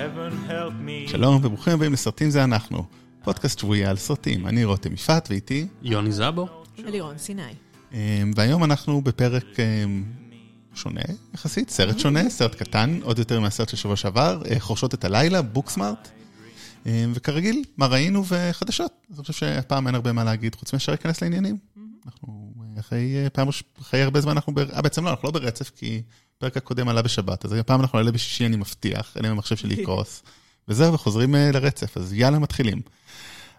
heaven help me. שלום וברוכים הבאים לסרטים זה אנחנו, פודקאסט שבועי על סרטים. אני רותם יפעת ואיתי, יוני זבו. אלירון סיני. אמ, והיום אנחנו בפרק אמ, שונה יחסית, סרט שונה, סרט קטן, עוד יותר מהסרט של שבוע שעבר, אה, חורשות את הלילה, בוקסמארט. אמ, וכרגיל, מה ראינו וחדשות. אז אני חושב שהפעם אין הרבה מה להגיד, חוץ מאשר להיכנס לעניינים. אנחנו אה, אחרי אה, פעם, אחרי הרבה זמן אנחנו, ב... אה, בעצם לא, אנחנו לא ברצף, כי הפרק הקודם עלה בשבת, אז הפעם אנחנו נעלה בשישי, אני מבטיח, אין לי המחשב שלי יקרוס. וזהו, וחוזרים אה, לרצף, אז יאללה, מתחילים.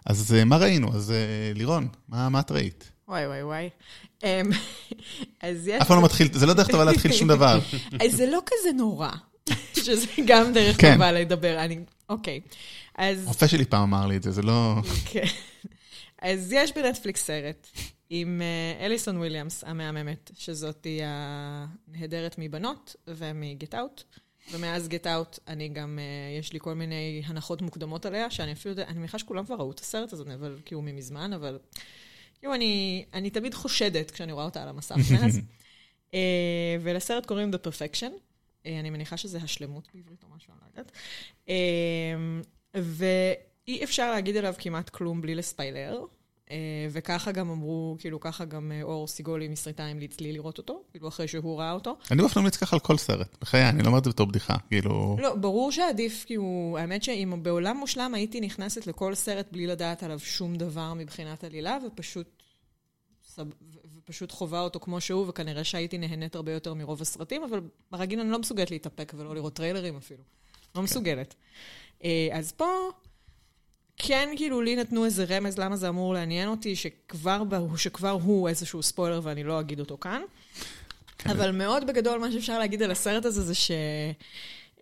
אז אה, מה ראינו? אז אה, לירון, מה, מה את ראית? וואי וואי וואי. אמ, אז יש... אף פעם לא מתחיל, זה לא דרך טובה להתחיל שום דבר. אז זה לא כזה נורא, שזה גם דרך כן. טובה לדבר. אני... אוקיי. אז... רופא שלי פעם אמר לי את זה, זה לא... כן. אז יש בנטפליקס סרט עם אה, אליסון וויליאמס המהממת, שזאתי הנהדרת מבנות ומגט אאוט. ומאז גט אאוט אני גם, אה, יש לי כל מיני הנחות מוקדמות עליה, שאני אפילו, אני מניחה שכולם כבר ראו את הסרט הזה, אבל כאילו ממזמן, אבל כאילו אני, אני תמיד חושדת כשאני רואה אותה על המסך מאז. אה, ולסרט קוראים The Perfection. אני מניחה שזה השלמות בעברית או משהו, אני לא יודעת. ואי אפשר להגיד עליו כמעט כלום בלי לספיילר. אה, וככה גם אמרו, כאילו ככה גם אה, אור סיגולי מסריטה המליץ לי לראות אותו, כאילו אחרי שהוא ראה אותו. אני באופן ממליץ ככה על כל סרט, בחיי, אני לא אומר את זה בתור בדיחה, כאילו... לא, ברור שעדיף, כאילו, האמת שאם בעולם מושלם הייתי נכנסת לכל סרט בלי לדעת עליו שום דבר מבחינת עלילה, ופשוט, ופשוט חווה אותו כמו שהוא, וכנראה שהייתי נהנית הרבה יותר מרוב הסרטים, אבל ברגיל אני לא מסוגלת להתאפק ולא לראות טריילרים אפילו. לא מסוגלת. אה, אז פה, כן, כאילו, לי נתנו איזה רמז למה זה אמור לעניין אותי, שכבר, ב- שכבר הוא איזשהו ספוילר ואני לא אגיד אותו כאן. אבל מאוד בגדול, מה שאפשר להגיד על הסרט הזה זה ש...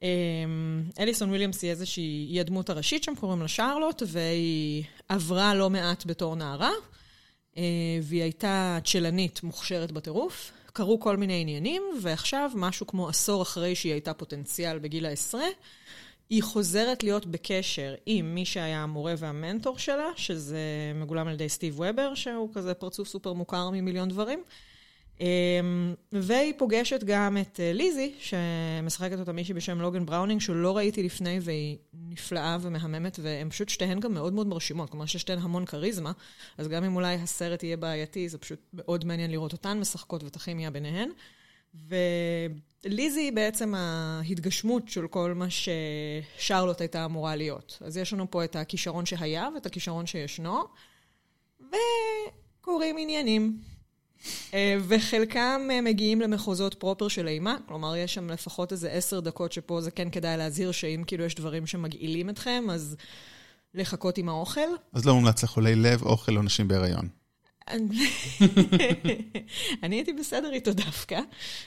אמ, אליסון וויליאמס היא איזושהי, היא הדמות הראשית שם, קוראים לה שרלוט, והיא עברה לא מעט בתור נערה, אה, והיא הייתה צ'לנית מוכשרת בטירוף. קרו כל מיני עניינים, ועכשיו, משהו כמו עשור אחרי שהיא הייתה פוטנציאל בגיל העשרה, היא חוזרת להיות בקשר עם מי שהיה המורה והמנטור שלה, שזה מגולם על ידי סטיב וובר, שהוא כזה פרצוף סופר מוכר ממיליון דברים. אמ, והיא פוגשת גם את אה, ליזי, שמשחקת אותה מישהי בשם לוגן בראונינג, שלא ראיתי לפני, והיא נפלאה ומהממת, והן פשוט שתיהן גם מאוד מאוד מרשימות, כלומר ששתיהן המון כריזמה, אז גם אם אולי הסרט יהיה בעייתי, זה פשוט מאוד מעניין לראות אותן משחקות ואת הכימיה ביניהן. וליזי היא בעצם ההתגשמות של כל מה ששרלוט הייתה אמורה להיות. אז יש לנו פה את הכישרון שהיה ואת הכישרון שישנו, וקורים עניינים. אה, וחלקם אה, מגיעים למחוזות פרופר של אימה, כלומר, יש שם לפחות איזה עשר דקות שפה זה כן כדאי להזהיר שאם כאילו יש דברים שמגעילים אתכם, אז לחכות עם האוכל. אז לא מומלץ לחולי לב, אוכל או נשים בהיריון. אני הייתי בסדר איתו דווקא,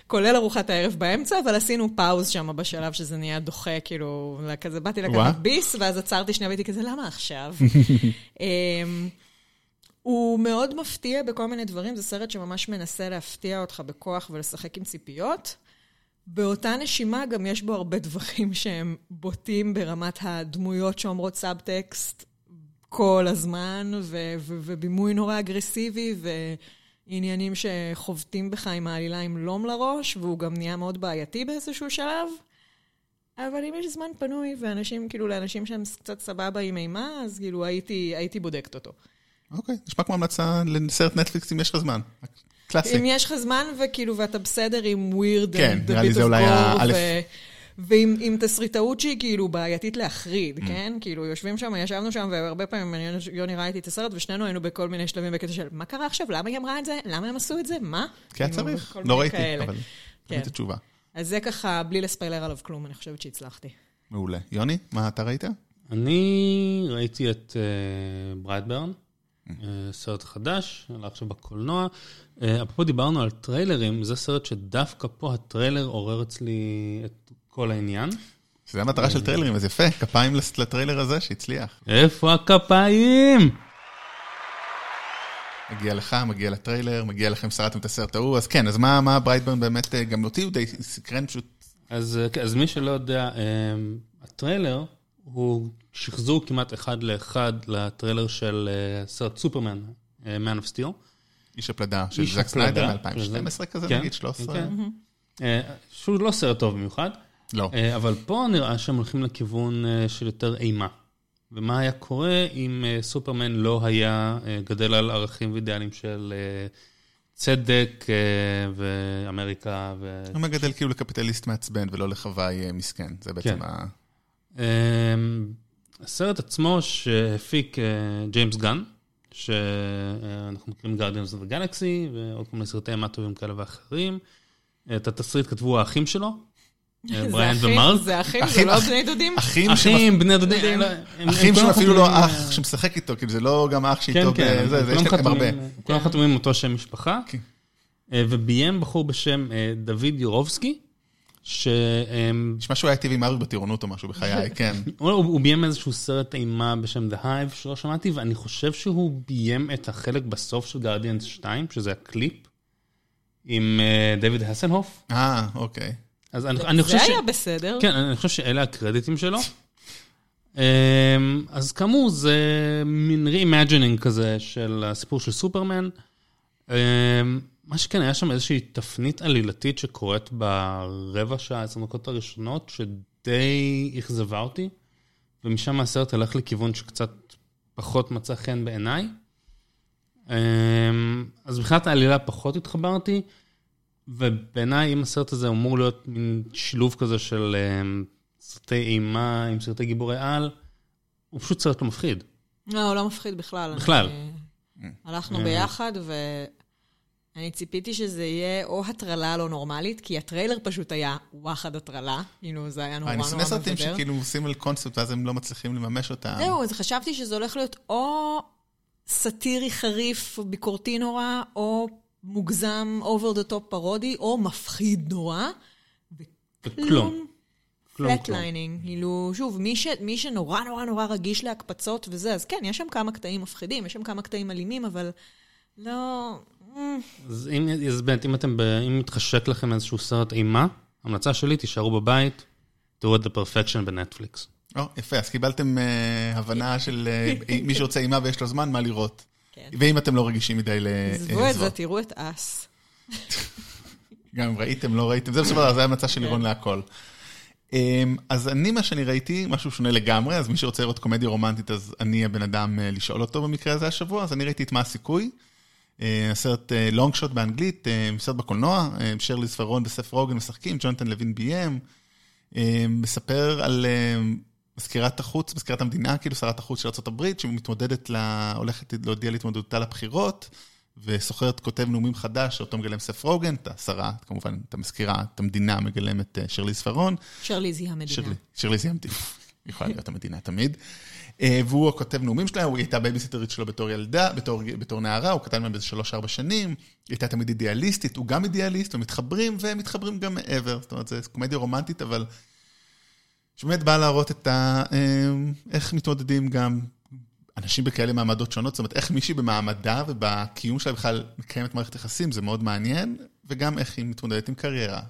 כולל ארוחת הערב באמצע, אבל עשינו pause שם בשלב שזה נהיה דוחה, כאילו, כזה באתי. לקחת ביס, ואז עצרתי שנייה והייתי כזה, למה עכשיו? אמ, הוא מאוד מפתיע בכל מיני דברים, זה סרט שממש מנסה להפתיע אותך בכוח ולשחק עם ציפיות. באותה נשימה גם יש בו הרבה דברים שהם בוטים ברמת הדמויות שאומרות סאבטקסט כל הזמן, ו- ו- ובימוי נורא אגרסיבי, ועניינים שחובטים בך עם העלילה עם לום לראש, והוא גם נהיה מאוד בעייתי באיזשהו שלב. אבל אם יש זמן פנוי, ואנשים, כאילו, לאנשים שהם קצת סבבה עם אימה, אז כאילו הייתי, הייתי בודקת אותו. אוקיי, נשמע כמו המלצה לסרט נטפליקס אם יש לך זמן. קלאסי. אם יש לך זמן וכאילו, ואתה בסדר עם ווירד, כן, נראה לי זה אולי האלף. ועם עם תסריטאות שהיא כאילו בעייתית להחריד, Mm. כן? כאילו, יושבים שם, ישבנו שם, והרבה פעמים אני- יוני ראה איתי את הסרט, ושנינו היינו בכל מיני שלבים בקטע של, מה קרה עכשיו? למה היא אמרה את זה? למה הם עשו את זה? מה? כי היה כאילו, צריך, לא ראיתי, כאלה. אבל כן. תמיד את התשובה. אז זה ככה, בלי לספיילר עליו כלום, אני חושבת שהצלחתי. מעולה. יוני, מה אתה ראית? אני ראיתי את ברייטברן, סרט חדש, עלה עכשיו בקולנוע. אה, אפרופו דיברנו על טריילרים, זה סרט שדווקא פה הטריילר עורר אצלי את כל העניין. שזה המטרה של טריילרים, אז יפה, כפיים לטריילר הזה שהצליח. איפה הכפיים? מגיע לך, מגיע לטריילר, מגיע לכם שרדתם את הסרט ההוא, אז כן, אז מה מה ברייטברן באמת, אה, גם אותי הוא די סקרן פשוט, אז, אה, אז מי שלא יודע, אה, הטריילר הוא שחזור כמעט אחד לאחד לטריילר של סרט סופרמן, Man of Steel. איש הפלדה של זק סניידר הפלדה. מ-2012 כזה, כן, נגיד, 13. כן. אה, שהוא לא סרט טוב במיוחד, לא. אה, אבל פה נראה שהם הולכים לכיוון אה, של יותר אימה. ומה היה קורה אם אה, סופרמן לא היה גדל על ערכים ואידיאלים של צדק ואמריקה ו... הוא מגדל כאילו לקפיטליסט מעצבן ולא לחוואי מסכן, זה בעצם כן. ה... אמ, הסרט עצמו שהפיק ג'יימס גן, שאנחנו מכירים the Galaxy ועוד כל מיני סרטי אימה טובים כאלה ואחרים. את התסריט כתבו האחים שלו, בריאן ומרק. זה אחים, זה לא בני דודים? אחים אחים, בני דודים. הם- הם אחים שהם אפילו לא אח אה, שמשחק איתו, כאילו זה לא גם אח כן, שאיתו, כן, בזה, זה, יש להם הרבה. כולם כן. חתומים עם אותו שם משפחה. כן. אה, וביים בחור בשם אה, דוד יורובסקי, שהוא נשמע שהוא היה טבעי עם אריק בטירונות או משהו בחיי, כן. הוא ביים איזשהו סרט אימה בשם The Hive שלא שמעתי, ואני חושב שהוא ביים את החלק בסוף של גרדיאנס 2, שזה הקליפ, עם אה, דויד הסנהוף. אה, אוקיי. אז אני, אני חושב זה ש... היה בסדר. כן, אני חושב שאלה הקרדיטים שלו. אמ, אז כאמור, זה מין re-imagining כזה של הסיפור של סופרמן. אמ, מה שכן, היה שם איזושהי תפנית עלילתית שקורית ברבע שעה, עשר דקות הראשונות, שדי אכזבה אותי, ומשם הסרט הלך לכיוון שקצת פחות מצא חן בעיניי. אמ, אז מבחינת העלילה פחות התחברתי, ובעיניי, אם הסרט הזה אמור להיות מין שילוב כזה של אמ, סרטי אימה עם סרטי גיבורי על, הוא פשוט סרט לא מפחיד. לא, הוא לא מפחיד בכלל. בכלל. אני- הלכנו אה. ביחד, ואני ציפיתי שזה יהיה או הטרלה לא נורמלית, כי הטריילר פשוט היה וואחד הטרלה, כאילו זה היה נורא אני נורא שונא סרטים מבדר. שכאילו עושים על קונספט ואז הם לא מצליחים לממש אותם. זהו, אז חשבתי שזה הולך להיות או סאטירי חריף, ביקורתי נורא, או מוגזם, over the top פרודי, או מפחיד נורא. וכלום. כלום. כלום, flatlining, כאילו, שוב, מי, ש, מי שנורא נורא נורא רגיש להקפצות וזה, אז כן, יש שם כמה קטעים מפחידים, יש שם כמה קטעים אלימים, אבל לא... אה, אז אם, אז באמת, אם אתם, ב, אם מתחשק לכם איזשהו סרט אימה, המלצה שלי, תישארו בבית, תראו את The Perfection בנטפליקס. או, יפה, אז קיבלתם אה, הבנה של אה, מי שרוצה אימה ויש לו זמן, מה לראות. כן. ואם אתם לא רגישים מדי ל... עזבו אה, את זה. תראו את אס. גם אם ראיתם, לא ראיתם, זה בסדר, זה המלצה של לירון להכל. אמ, אז אני, מה שאני ראיתי, משהו שונה לגמרי, אז מי שרוצה לראות קומדיה רומנטית, אז אני הבן אדם אה, לשאול אותו במקרה הזה השבוע, אז אני ראיתי את מה הסיכוי. אה, הסרט לונג שוט באנגלית, סרט בקולנוע, אה, שרליז ת'רון וסת' רוגן משחקים, ג'ונתן לוין ביים, מספר על מזכירת החוץ, מזכירת המדינה, כאילו שרת החוץ של ארה"ב, שמתמודדת, לה, הולכת להודיע להתמודדותה לבחירות, וסוחרת כותב נאומים חדש, שאותו מגלם סת' רוגן, את השרה, כמובן, את המזכירה, את המדינה מגלמת אה, שרליז ת'רון. שרליז היא המדינה. שירלי, שירלי זה המדינה. היא יכולה להיות המדינה תמיד. אה, והוא הכותב נאומים שלה, היא הייתה בייביסיטרית שלו בתור ילדה, בתור, בתור נערה, הוא כתב להם באיזה שלוש-ארבע שנים. היא הייתה תמיד אידיאליסטית, הוא גם אידיאליסט, ומתחברים, ומתחברים גם מעבר. זאת אומרת, זו קומדיה רומנטית, אבל... שבאמת באה להראות את ה... אה, איך מתמודדים גם אנשים בכאלה מעמדות שונות, זאת אומרת, איך מישהי במעמדה ובקיום שלה בכלל מקיימת מערכת יחסים, זה מאוד מעניין, וגם איך היא מתמודדת עם קריירה.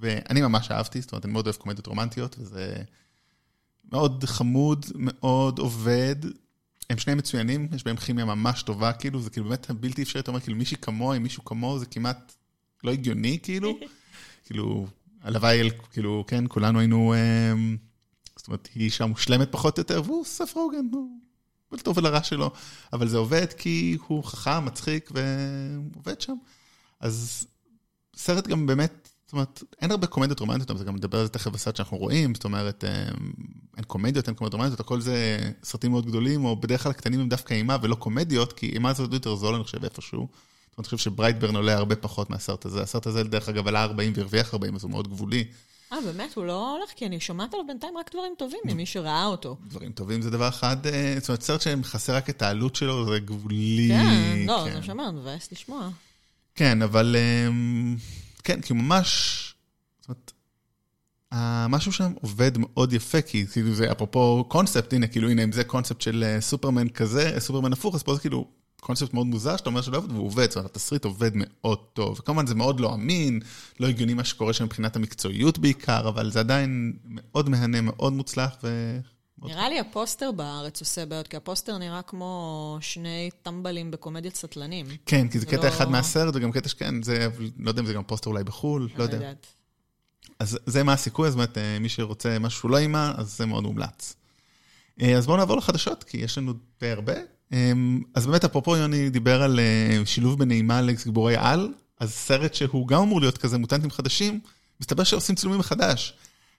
ואני ממש אהבתי, זאת אומרת, אני מאוד אוהב קומדיות רומנטיות, וזה מאוד חמוד, מאוד עובד. הם שניהם מצוינים, יש בהם כימיה ממש טובה, כאילו, זה כאילו באמת בלתי אפשרי, אתה אומר, כאילו, מישהי כמוה מישהו כמוהו, זה כמעט לא הגיוני, כאילו. כאילו, הלוואי, כאילו, כן, כולנו היינו, אה, זאת אומרת, היא אישה מושלמת פחות או יותר, והוא סף רוגן, הוא לטוב ולרע שלו. אבל זה עובד כי הוא חכם, מצחיק, ועובד שם. אז סרט גם באמת, זאת אומרת, אין הרבה קומדיות רומנטיות, זה גם מדבר על זה תכף בסרט שאנחנו רואים, זאת אומרת, אה, אין קומדיות, אין קומדיות רומנטיות, הכל זה סרטים מאוד גדולים, או בדרך כלל הקטנים הם דווקא אימה ולא קומדיות, כי אימה זה עוד יותר זול, אני חושב, איפשהו. זאת אומרת, אני חושב שברייטברן עולה הרבה פחות מהסרט הזה. הסרט הזה, דרך אגב, עלה 40 והרוויח 40, אז הוא מאוד גבולי. אה, באמת? הוא לא הולך? כי אני שומעת עליו בינתיים רק דברים טובים ממי שראה אותו. דברים טובים זה דבר אחד, אה, זאת אומרת, סרט שמכסה רק את העלות שלו, זה גבולי. כן, לא, כן. זה מה שאומר, מבאס לשמוע. כן, אבל אמ, כן, כי ממש, זאת אומרת, משהו שם עובד מאוד יפה, כי כאילו זה אפרופו קונספט, הנה, כאילו, הנה, אם זה קונספט של אה, סופרמן כזה, סופרמן הפוך, אז פה זה כאילו קונספט מאוד מוזר, שאתה אומר שלא עובד, והוא עובד, זאת אומרת, התסריט עובד מאוד טוב. וכמובן, זה מאוד לא אמין, לא הגיוני מה שקורה שם מבחינת המקצועיות בעיקר, אבל זה עדיין מאוד מהנה, מאוד מוצלח, ו... נראה לי הפוסטר בארץ עושה בעיות, כי הפוסטר נראה כמו שני טמבלים בקומדיית סטלנים. כן, כי זה קטע אחד מהסרט, וגם קטע שכן, זה, לא יודע אם זה גם פוסטר אולי בחו"ל, לא יודע. אז זה מה הסיכוי, זאת אומרת, אה, מי שרוצה משהו לא אימה, אז זה מאוד מומלץ. אה, אז בואו נעבור לחדשות, כי יש לנו די הרבה. אה, אז באמת, אפרופו יוני דיבר על אה, שילוב בין אימה לגיבורי על, אז סרט שהוא גם אמור להיות כזה מוטנטים חדשים, מסתבר שעושים צילומים מחדש.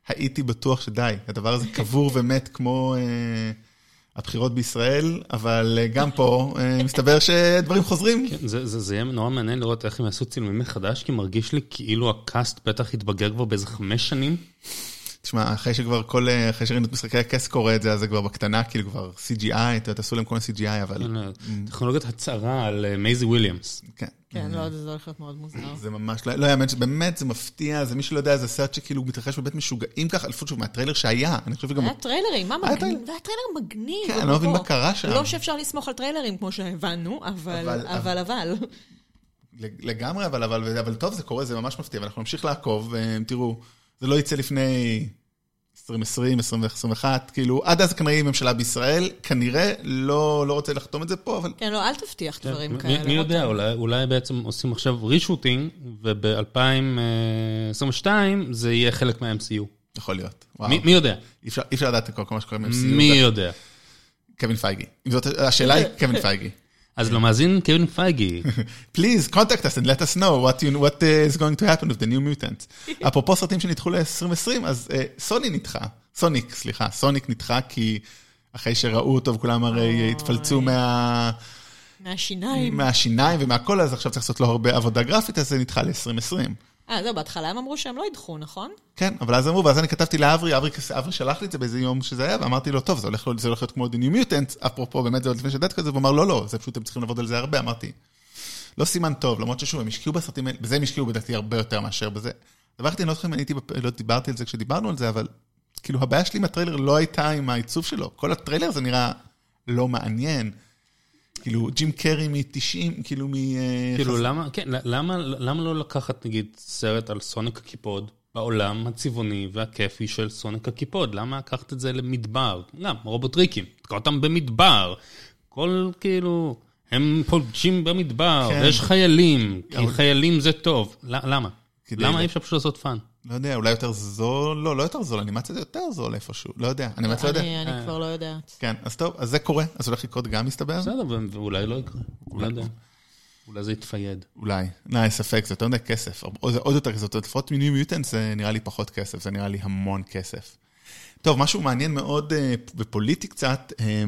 הייתי בטוח שדי, הדבר הזה קבור ומת כמו אה, הבחירות בישראל, אבל אה, גם פה אה, מסתבר שדברים חוזרים. כן, זה, זה, זה יהיה נורא מעניין לראות איך הם יעשו צילומים מחדש, כי מרגיש לי כאילו ה cast בטח התבגר כבר באיזה חמש שנים. תשמע, אחרי שכבר כל, אה, אחרי שראינו את משחקי הכס קורה את זה, אז זה כבר בקטנה, כאילו כבר CGI, אתה יודע, תעשו להם כל מיני CGI, אבל טכנולוגיית הצערה על אה, מייזי וויליאמס. כן. כן, לא, זה הולך להיות מאוד מוזר. זה ממש, לא לא יאמן, שבאמת זה מפתיע, זה מי שלא יודע, זה סרט שכאילו מתרחש בבית משוגעים ככה, לפחות שוב, מהטריילר שהיה, אני חושב שגם... היה טריילרים, מה היה מגניב? טריילר. זה היה טריילר מגניב. כן, אני לא מבין. מה קרה שם. לא שאפשר לסמוך על טריילרים, כמו שהבנו, אבל, אבל- אבל. לגמרי, אבל, אבל, אבל טוב, זה קורה, זה ממש מפתיע, ואנחנו נמשיך לעקוב, אה, תראו, זה לא יצא לפני 2020, 2021, כאילו, עד אז כנראה יהיה ממשלה בישראל, כנראה לא, לא רוצה לחתום את זה פה, אבל כן, לא, אל תבטיח דברים מי- כאלה. מי יודע, אולי, אולי בעצם עושים עכשיו רישוטינג, וב-2022 זה יהיה חלק מה-MCU. יכול להיות. וואו. מי, מי יודע? אי אפשר, אי אפשר לדעת כל כל מה שקורה עם MCU. מי יודע? קווין פייגי. אם זאת השאלה היא, קווין פייגי. אז למאזין קווין פייגי, Please contact us and let us know what, you, what uh, is going to happen with the new mutant. אפרופו סרטים שנדחו ל-2020, אז uh, סוני נדחה, סוניק, סליחה, סוניק נדחה כי אחרי שראו אותו וכולם הרי התפלצו מה, מהשיניים. מהשיניים ומהכל, אז עכשיו צריך לעשות לו הרבה עבודה גרפית, אז זה נדחה ל-2020. אה, זהו, בהתחלה הם אמרו שהם לא ידחו, נכון? כן, אבל אז אמרו, ואז אני כתבתי לאברי, אברי, אברי שלח לי את זה באיזה יום שזה היה, ואמרתי לו, טוב, זה הולך, זה הולך להיות כמו The New Mutant, אפרופו, באמת זה עוד לפני שדעת כזה, והוא אמר, לא, לא, זה פשוט, הם צריכים לעבוד על זה הרבה, אמרתי, לא סימן טוב, למרות ששוב, הם השקיעו בסרטים בזה הם השקיעו בדעתי הרבה יותר מאשר בזה. דבר אחד, אני לא זוכר אם לא דיברתי על זה כשדיברנו על זה, אבל כאילו, הבעיה שלי עם הטריילר לא הייתה עם העיצוב שלו, כל הטריילר זה נראה לא מעניין. כאילו, ג'ים קרי מ-90, כאילו מ... אה, כאילו למה, כן, למה, למה לא לקחת נגיד סרט על סוניק הקיפוד בעולם הצבעוני והכיפי של סוניק הקיפוד? למה לקחת את זה למדבר? גם, רובוטריקים, תקע אותם במדבר. כל כאילו, הם נפגשים במדבר, כן. ויש חיילים, כי חיילים זה טוב. למה? למה אי אפשר פשוט לעשות fun? לא יודע, אולי יותר זול, לא, לא יותר זול, אנימציה זה יותר זול איפשהו, לא יודע, אני באמת לא יודע. אני אני כבר לא יודעת. כן, אז טוב, אז זה קורה, אז הולך לקרות גם מסתבר? בסדר, ואולי לא יקרה, לא יודע. אולי זה יתפייד. אולי, לא, אין ספק, זה יותר מדי כסף, זה עוד יותר כסף, לפחות New Mutants זה נראה לי פחות כסף, זה נראה לי המון כסף. טוב, משהו מעניין מאוד אה, ופוליטי קצת, אה,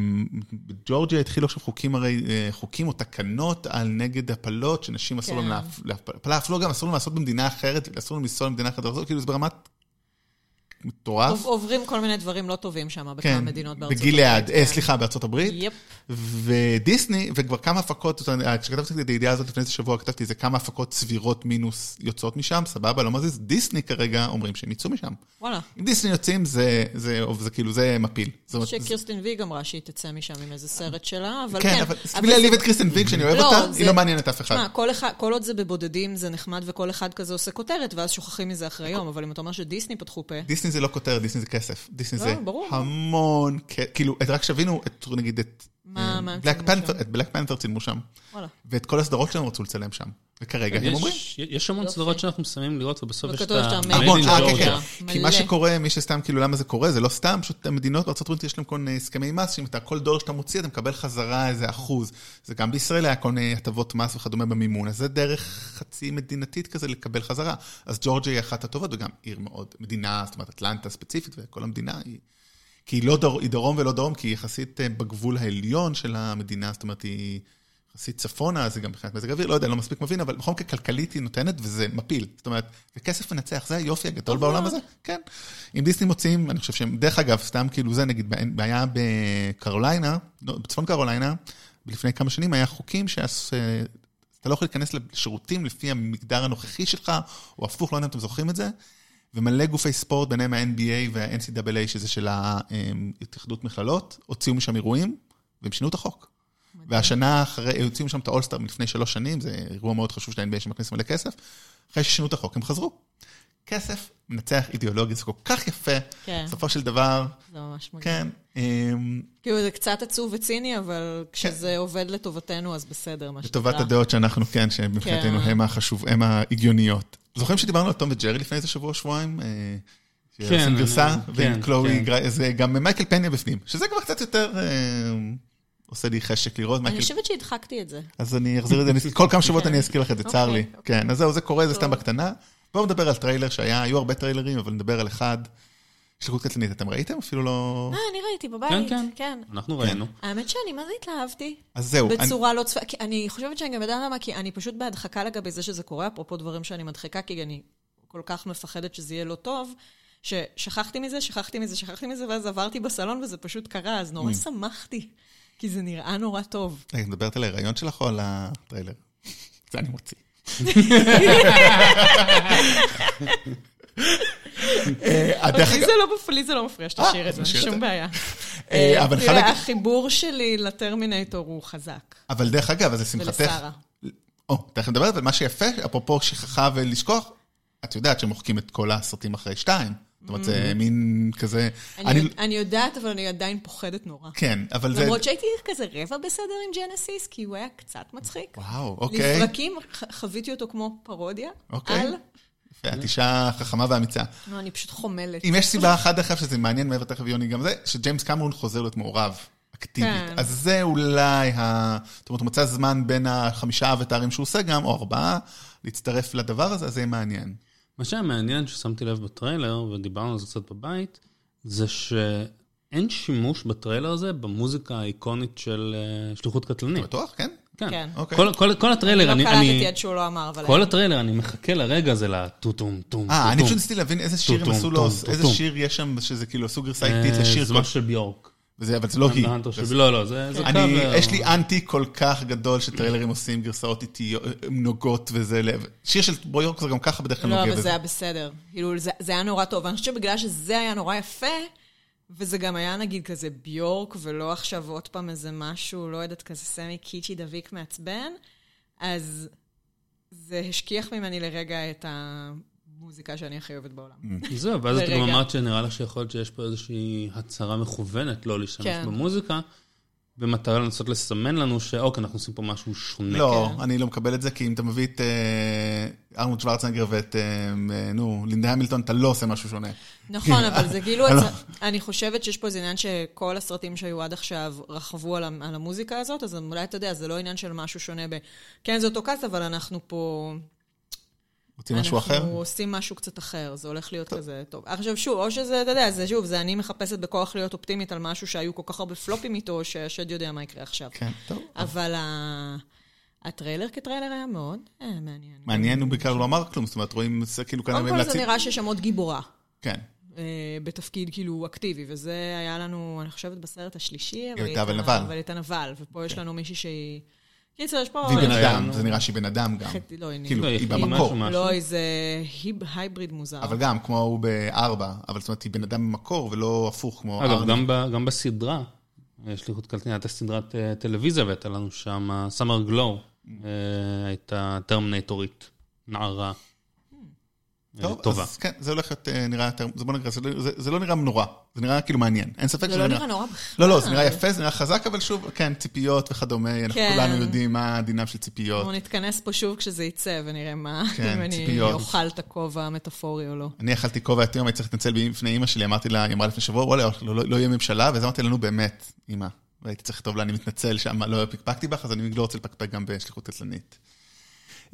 בג'ורג'יה התחילו עכשיו חוקים הרי, אה, חוקים או תקנות על נגד הפלות, שנשים אסור להם כן. להפ- להפלה, אפילו גם אסור להם לעשות במדינה אחרת, אסור להם לנסוע למדינה אחרת, כאילו זה ברמת מטורף. עוב- עוברים כל מיני דברים לא טובים שם בכמה כן, מדינות בארצות בגילעד, אה, כן. סליחה, בארצות הברית. יפ. ודיסני, וכבר כמה הפקות, כשכתבתי את הידיעה הזאת לפני איזה שבוע, כתבתי איזה כמה הפקות סבירות מינוס יוצאות משם, סבבה, לא מזיז. דיסני כרגע אומרים שהם יצאו משם. וואלה. אם דיסני יוצאים, זה, זה, זה, זה כאילו, זה מפיל. שקירסטין ויג אמרה שהיא תצא משם עם איזה סרט שלה, אבל כן, כן. אבל תסתכלי להעליב את קריסטן ויג, שאני אוהב לא, אותה, היא לא מעניינת אף אחד. תשמע, כל, אחד, כל עוד זה בבודדים זה נחמד וכל אחד כזה עושה כותרת, ואז שוכחים מזה אחרי יום, אבל אם אתה אומר שדיסני פתחו פה, דיסני זה לא כותרת, דיסני זה כסף. דיסני לא, זה. המון, כ- כאילו, רק שתבינו, את- נגיד את... מה- מה הם בלק צילמו פנת'ר, שם? את בלק פנת'ר צילמו שם. וואלה. ואת כל הסדרות שלהם רצו לצלם שם. וכרגע הם אומרים. יש, המון. סדרות שאנחנו מסיימים לראות, ובסוף יש את ה... המון, אה, כן, Georgia. כן. כי. מה שקורה, מי שסתם, כאילו, למה זה קורה, זה לא סתם, פשוט המדינות בארצות הברית יש להם כל מיני הסכמי מס, שאם אתה, כל דולר שאתה מוציא, אתה מקבל חזרה איזה אחוז. זה גם בישראל היה כל מיני הטבות מס וכדומה במימון, אז זה דרך חצי מדינתית כזה לקבל חזרה. אז ג'ורג'יה היא אחת הטובות, וגם עיר מאוד, מדינה, זאת אומרת, אטלנטה ספציפית, וכל המדינה היא... כי היא לא דר, היא דרום ולא דרום, כי היא יחסית אה, בגבול העליון של המדינה, זאת אומרת, היא יחסית צפונה, זה גם מבחינת מזג אוויר, לא יודע, לא מספיק מבין, אבל בכל מקרה כלכלית היא נותנת, וזה מפיל. זאת אומרת, וכסף מנצח, זה היופי הגדול בעולם. הזה, כן. אם דיסני מוציאים, אני חושב שהם, דרך אגב, סתם כאילו זה, נגיד, בעיה בקרוליינה, לא, בצפון קרוליינה, לפני כמה שנים היה חוקים שאתה לא יכול להיכנס לשירותים לפי המגדר הנוכחי שלך, או הפוך, לא יודע אם אתם זוכרים את זה. ומלא גופי ספורט, ביניהם ה-NBA וה-NCAA, שזה של ההתאחדות מכללות, הוציאו משם אירועים, והם שינו את החוק. והשנה אחרי, הוציאו משם את האולסטאר מלפני שלוש שנים, זה אירוע מאוד חשוב של ה-NBA שמכניס מלא כסף, אחרי ששינו את החוק הם חזרו. כסף מנצח אידיאולוגיה, זה כל כך יפה, כן. בסופו של דבר, זה ממש מגניב. כן. אמ, כאילו, זה קצת עצוב וציני, אבל כשזה עובד לטובתנו, אז בסדר, מה שנקרא. לטובת הדעות שאנחנו, כן, שמבחינתנו כן. הם החשוב, הם ההגיוניות. זוכרים שדיברנו על תום וג'רי לפני איזה שבוע, שבועיים? אה, כן, גרסה, אני- ועם כן, קלואי, כן. זה גם מייקל פניה בפנים, שזה כבר קצת יותר אה, עושה לי חשק לראות. אני חושבת שהדחקתי את זה. אז אני אחזיר את זה, כל כמה שבועות אני אזכיר לך את זה, צר לי. אוקיי, אוקיי. כן, אז זהו, זה קורה, זה סתם. בקטנה. בואו נדבר על טריילר שהיה, היו הרבה טריילרים, אבל נדבר על אחד. שליחות קטלנית, אתם ראיתם? אפילו לא... אה, אני ראיתי בבית. כן, כן. כן. אנחנו ראינו. האמת שאני מה זה התלהבתי. אז זהו. אני- בצורה לא צפויה. כי אני חושבת שאני גם יודעת למה, כי אני פשוט בהדחקה לגבי זה שזה קורה, אפרופו דברים שאני מדחיקה, כי אני כל כך מפחדת שזה יהיה לא טוב, ששכחתי מזה, שכחתי מזה, שכחתי מזה, ואז עברתי בסלון וזה פשוט קרה, אז Mm. נורא שמחתי, כי זה נראה נורא טוב. את מדברת על ההיריון שלך או על הטריילר? זה אני מוציא. אה, לי זה לא- זה לא מפריע שתשאיר אה, את זה, שום זה. בעיה. אה, אבל חלק- החיבור שלי לטרמינטור הוא חזק, אבל דרך אגב, אז לשמחתך... ולשרה. או, תכף נדבר, אבל מה שיפה, אפרופו שכחה ולשכוח, את יודעת שמוחקים את כל הסרטים אחרי שתיים. זאת אומרת, זה מין כזה... אני אני- יודע- אני יודעת, אבל אני עדיין פוחדת נורא. כן, אבל זה... למרות שהייתי כזה רבע בסדר עם ג'נסיס, כי הוא היה קצת מצחיק. וואו, אוקיי. לפרקים חוויתי אותו כמו פרודיה. אוקיי. על... את אישה חכמה ואמיצה. לא, אני פשוט חומלת. אם יש סיבה אחת דרך אגב שזה מעניין מעבר תכף יוני גם זה, שג'יימס קמרון חוזר להיות מעורב. אקטיבית. כן. אז זה אולי ה... זאת אומרת, הוא מצא זמן בין החמישה אבטרים שהוא עושה גם, או ארבעה, להצטרף לדבר הזה, אז זה יהיה מעניין. מה שהיה מעניין ששמתי לב בטריילר, ודיברנו על זה קצת בבית, זה שאין שימוש בטריילר הזה במוזיקה האיקונית של אה, שליחות קטלנית. בטוח, כן? כן. כן. אוקיי. כל, כל, כל הטריילר, לא אני... קלטתי אני עד שהוא לא אמר, אבל... כל הטריילר, אני מחכה לרגע הזה לטוטום, טום, אה, אני. פשוט ניסיתי להבין איזה שיר הם עשו לו, איזה. שיר יש שם, שזה כאילו עשו גרסה איטית לשיר. זה משהו של ביורק. וזה- אבל זה לא היא. לא, לא, זה זה אני, קאבר. יש לי אנטי כל כך גדול שטריילרים עושים גרסאות איטיות, נוגות וזה, לב. שיר של בויורק זה גם ככה בדרך כלל לא, נוגע אבל זה בזה. היה בסדר. כאילו, זה זה היה נורא טוב. ואני חושבת שבגלל שזה היה נורא יפה, וזה גם היה נגיד כזה ביורק, ולא עכשיו עוד פעם איזה משהו, לא יודעת, כזה סמי קיצ'י דביק מעצבן, אז זה השכיח ממני לרגע את המוזיקה שאני הכי אוהבת בעולם. זהו, ואז את גם. אמרת שנראה לך שיכול להיות שיש פה איזושהי הצהרה מכוונת לא להשתמש כן. במוזיקה, במטרה לנסות לסמן לנו שאוקיי, אנחנו עושים פה משהו שונה. לא, כן. אני לא מקבל את זה, כי אם אתה מביא את אה, ארנולד שוורצנגר ואת, אה, נו, לינדה המילטון, אתה לא עושה משהו שונה. נכון, אבל זה כאילו, לא. הצ- אני חושבת שיש פה איזה עניין שכל הסרטים שהיו עד עכשיו רכבו על על המוזיקה הזאת, אז אולי אתה יודע, זה לא עניין של משהו שונה ב... כן, זה אותו קאסט, אבל אנחנו פה... רוצים משהו אחר? אנחנו עושים משהו קצת אחר, זה הולך להיות כזה טוב. עכשיו שוב, או שזה, אתה יודע, זה שוב, זה אני מחפשת בכוח להיות אופטימית על משהו שהיו כל כך הרבה פלופים איתו, שהשד יודע מה יקרה עכשיו. כן, טוב. אבל ה- הטריילר כטריילר היה מאוד אה, מעניין. מעניין, הוא בעיקר לא אמר כלום, זאת אומרת, רואים, זה כאילו כאן... קודם כל זה נראה שיש שם עוד גיבורה. כן. אה, בתפקיד כאילו אקטיבי, וזה היה לנו, אני חושבת, בסרט השלישי, אבל אבל הייתה- נבל. אבל הייתה נבל, ופה יש לנו מישהי שהיא... קיצר, יש פה... והיא בן אדם, זה נראה שהיא בן אדם גם. לא, כאילו, לא, היא במקור. לא, איזה הייבריד מוזר. אבל גם, כמו הוא בארבע, אבל זאת אומרת, היא בן אדם במקור ולא הפוך כמו אגב, ארני. גם, בסדרה, שליחות קלטנית, הייתה סדרת אה, טלוויזיה, והייתה לנו שם סאמר גלו, הייתה טרמינטורית, נערה. טוב, טובה. אז כן, זה הולך להיות אה, נראה יותר, זה בוא נקרא, זה לא- זה- זה לא נראה נורא, זה נראה כאילו מעניין, אין ספק זה שזה לא נראה נורא לא, בכלל. לא, זה נראה יפה, זה נראה חזק, אבל שוב, כן, ציפיות וכדומה, אנחנו כן. כולנו יודעים מה הדינם של ציפיות. בואו נתכנס פה שוב כשזה יצא, ונראה מה, כן, אם אני. אוכל את הכובע המטאפורי או לא. אני אכלתי כובע את יום, הייתי צריך להתנצל בפני אימא שלי, אמרתי לה, היא אמרה לפני שבוע, וואלה, לא- לא לא יהיה ממשלה, ואז אמרתי לנו, באמת, אימא, והייתי צריך לכתוב לה, אני מתנצל שם, לא פקפקתי בך, אז אני לא רוצה לפקפק גם בשליחות קטלנית.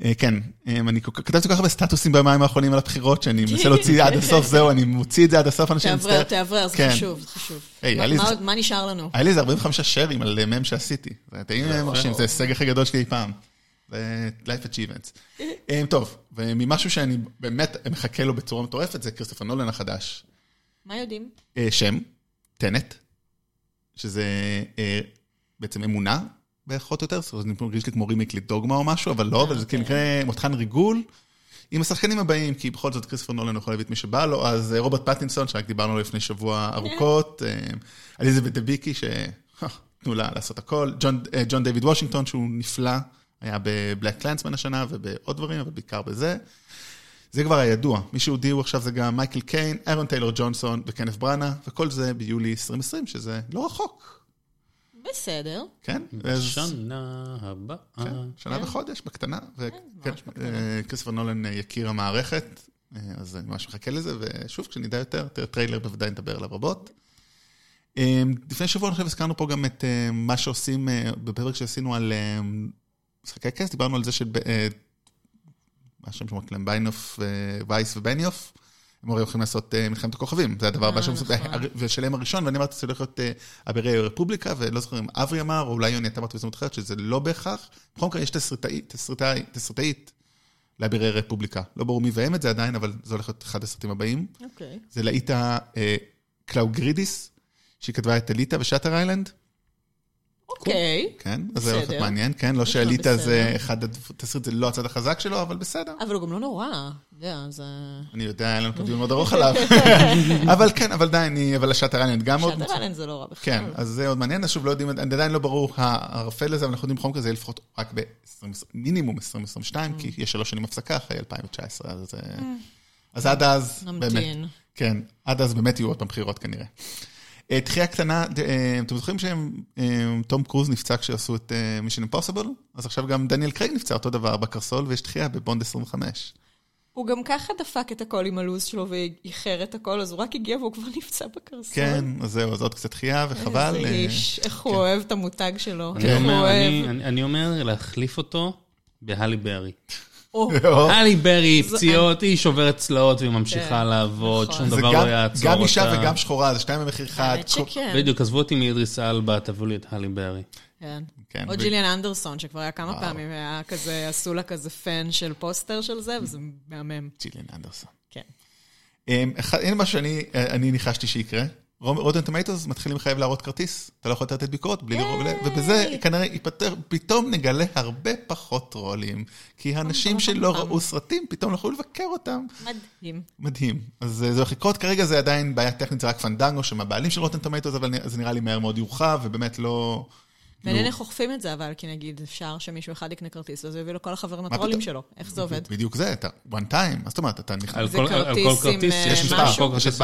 אה, כן, אה, אני כתבתי כל כך הרבה סטטוסים ביומיים האחרונים על הבחירות, שאני מנסה להוציא עד הסוף, זהו, אני מוציא את זה עד הסוף, אנשים תאוורר, מצטער. תאוורר, זה כן. חשוב, זה חשוב. מה- זה- נשאר לנו? היה לי איזה 45 שרים על מם שעשיתי. זה די מרשים, זה ההישג הכי גדול שלי אי פעם. זה life achievements. אה, טוב, וממשהו שאני באמת מחכה לו בצורה מטורפת, זה כריסטופר נולן החדש. מה יודעים? אה, שם, Tenet, שזה אה, בעצם אמונה, פחות או יותר, זה מרגיש לי כמו רימייק לדוגמה או משהו, אבל לא, אבל זה כאילו נקרא מותחן ריגול. עם השחקנים הבאים, כי בכל זאת כריסטופר נולן יכול להביא את מי שבא לו, אז אה, רוברט פטינסון, שרק דיברנו עליו לפני שבוע ארוכות, אה, אליזבת דביקי, שתנו לה לעשות הכל, ג'ון, אה, דיוויד וושינגטון, שהוא נפלא, היה ב BlacKkKlansman השנה ובעוד דברים, אבל בעיקר בזה. זה כבר הידוע. מי שהודיעו עכשיו זה גם מייקל קיין, ארון טיילור ג'ונסון וקנת בראנה, וכל זה ביולי 2020, שזה לא רחוק. בסדר. כן? אז- בשנה הבאה. כן, שנה כן. וחודש, בקטנה. ממש בקטנה. וכריסטופר נולן אה, יקיר המערכת, אה, אז אני ממש מחכה לזה, ושוב, כשנדע יותר, טריילר בוודאי נדבר עליו רבות. אה, לפני שבוע, אני חושב, הזכרנו פה גם את אה, מה שעושים, אה, בפרק שעשינו על אה, משחקי הכס, דיברנו על זה של... אה, מה השם שלו? קלמביינוף, אה, וייס ובניוף. הם הרי הולכים לעשות אה, מלחמת הכוכבים, זה הדבר הבא אה, שהם עושים, נכון. ושלהם הראשון, ואני אמרתי, זה הולך להיות אה, אבירי הרפובליקה, ולא זוכר אם אברי אמר, או אולי יוני, אתה אמרת בהזדמנות אחרת, שזה לא בהכרח. בכל מקרה, יש תסריטאית, תסריטאי- תסריטאית לאבירי הרפובליקה. לא ברור מי מביים את זה עדיין, אבל זה הולך להיות אחד הסרטים הבאים. אוקיי. זה לאיטה אה, קלוגרידיס, שהיא כתבה את אליטה ו Shutter Island. אוקיי. כן, אז זה הולך. מעניין, כן, לא בסדר, שאליטה זה. אחד, התסריט זה לא הצד החזק שלו, אבל בסדר. אבל הוא גם לא נורא, אתה יודע, זה... אני יודע, היה לנו פה דיון מאוד ארוך עליו. אבל כן, אבל די, אני, אבל השאטר איילנד גם מאוד... שאתה אלן זה לא רע בכלל. כן, אז זה עוד מעניין, אז שוב, לא יודעים, עדיין לא ברור הערפל הזה, אבל אנחנו יודעים בכל מקרה, זה יהיה לפחות רק ב-20, מינימום 2022, כי יש שלוש שנים הפסקה אחרי 2019, אז... אה, אז עד אז, באמת, נמתין. כן, עד אז באמת יהיו עוד פעם בחירות כנראה. אה, דחייה קטנה, אה, אתם זוכרים שתום קרוז נפצע כשעשו את Mission Impossible? אז עכשיו גם דניאל קרייג נפצע אותו דבר בקרסול, ויש דחייה בבונד 25. הוא גם ככה דפק את הכל עם הלו"ז שלו ואיחר את הכל, אז הוא רק הגיע והוא כבר נפצע בקרסול. כן, אז זהו, אז עוד קצת דחייה, וחבל. איזה אה, איש, איך הוא אוהב את המותג שלו. איך הוא אוהב. אני אומר להחליף אותו בהלי ברי. או, הלי ברי, פציעות, היא שוברת צלעות והיא כן, ממשיכה לעבוד, נכון. שום דבר גם- לא יעצור אותה. גם אישה וגם שחורה, זה שתיים במחיר אחד. בדיוק, עזבו אותי מאידריס אלבה, תביאו לי את הלי ברי. כן. כן, או ג'יליאן אנדרסון, שכבר היה כמה. פעמים, היה כזה, עשו לה כזה fan של פוסטר של זה, וזה מהמם. ג'יליאן אנדרסון. כן. אמ, הנה מה שאני אה, אני ניחשתי שיקרה. Rotten Tomatoes מתחילים לחייב להראות כרטיס, אתה לא יכול לתת ביקורות בלי לראות, ובזה כנראה ייפתר, פתאום נגלה הרבה פחות טרולים, כי האנשים שלא ראו סרטים פתאום לא יוכלו לבקר אותם. מדהים. מדהים. אז אה, זה הולך לקרות, כרגע זה עדיין בעיה טכנית, זה רק פנדנגו שהם הבעלים של Rotten Tomatoes, אבל זה נראה לי מהר מאוד יורחב, ובאמת לא... מעניין איך אוכפים את זה, אבל כי נגיד אפשר שמישהו אחד יקנה כרטיס, ואז הוא יביא לכל החברים פתאום? הטרולים שלו. איך זה עובד? בדיוק זה, אתה one time, מה זאת אומרת, אתה נכנס... על זה כל כל כרטיס עם, כרטיס אה, יש מספר, כל כרטיס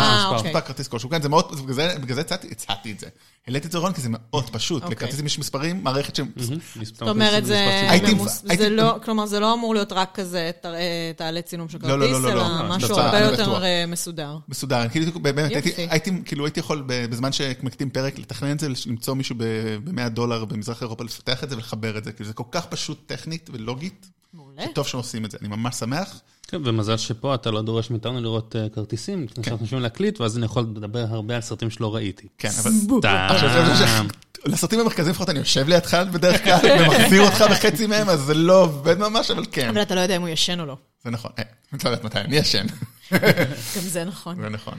אה, כרטיס כלשהו, כן, זה מאוד, בגלל זה- הצעתי את זה. העליתי את זה רון כי זה מאוד פשוט, אוקיי. לכרטיסים יש מספרים, מערכת ש... זאת אומרת, זה לא, כלומר, זה לא אמור להיות רק כזה, תראה, תעלה צילום של לא, לא, כרטיס, לא, לא, אלא לא. משהו הרבה יותר. אה, מסודר. מסודר, כאילו באמת. הייתי, כאילו הייתי יכול בזמן שמקטים פרק לתכנן את זה, למצוא מישהו ב-100 דולר במזרח אירופה, לפתח את זה ולחבר את זה, כאילו זה כל כך פשוט טכנית ולוגית, מעולה. שטוב שעושים את זה, אני ממש שמח. כן, ומזל שפה אתה לא דורש מאיתנו לראות אה, כרטיסים, לפני שאנחנו יושבים להקליט, ואז אני יכול לדבר הרבה על סרטים שלא ראיתי. כן, אבל... סתם. לסרטים המרכזיים לפחות אני יושב לידך בדרך כלל, ומחזיר אותך בחצי מהם, אז זה לא עובד ממש, אבל כן, אבל אתה לא יודע אם הוא ישן או לא. זה נכון. אה, אני לא יודעת מתי אני ישן. גם זה נכון. זה נכון.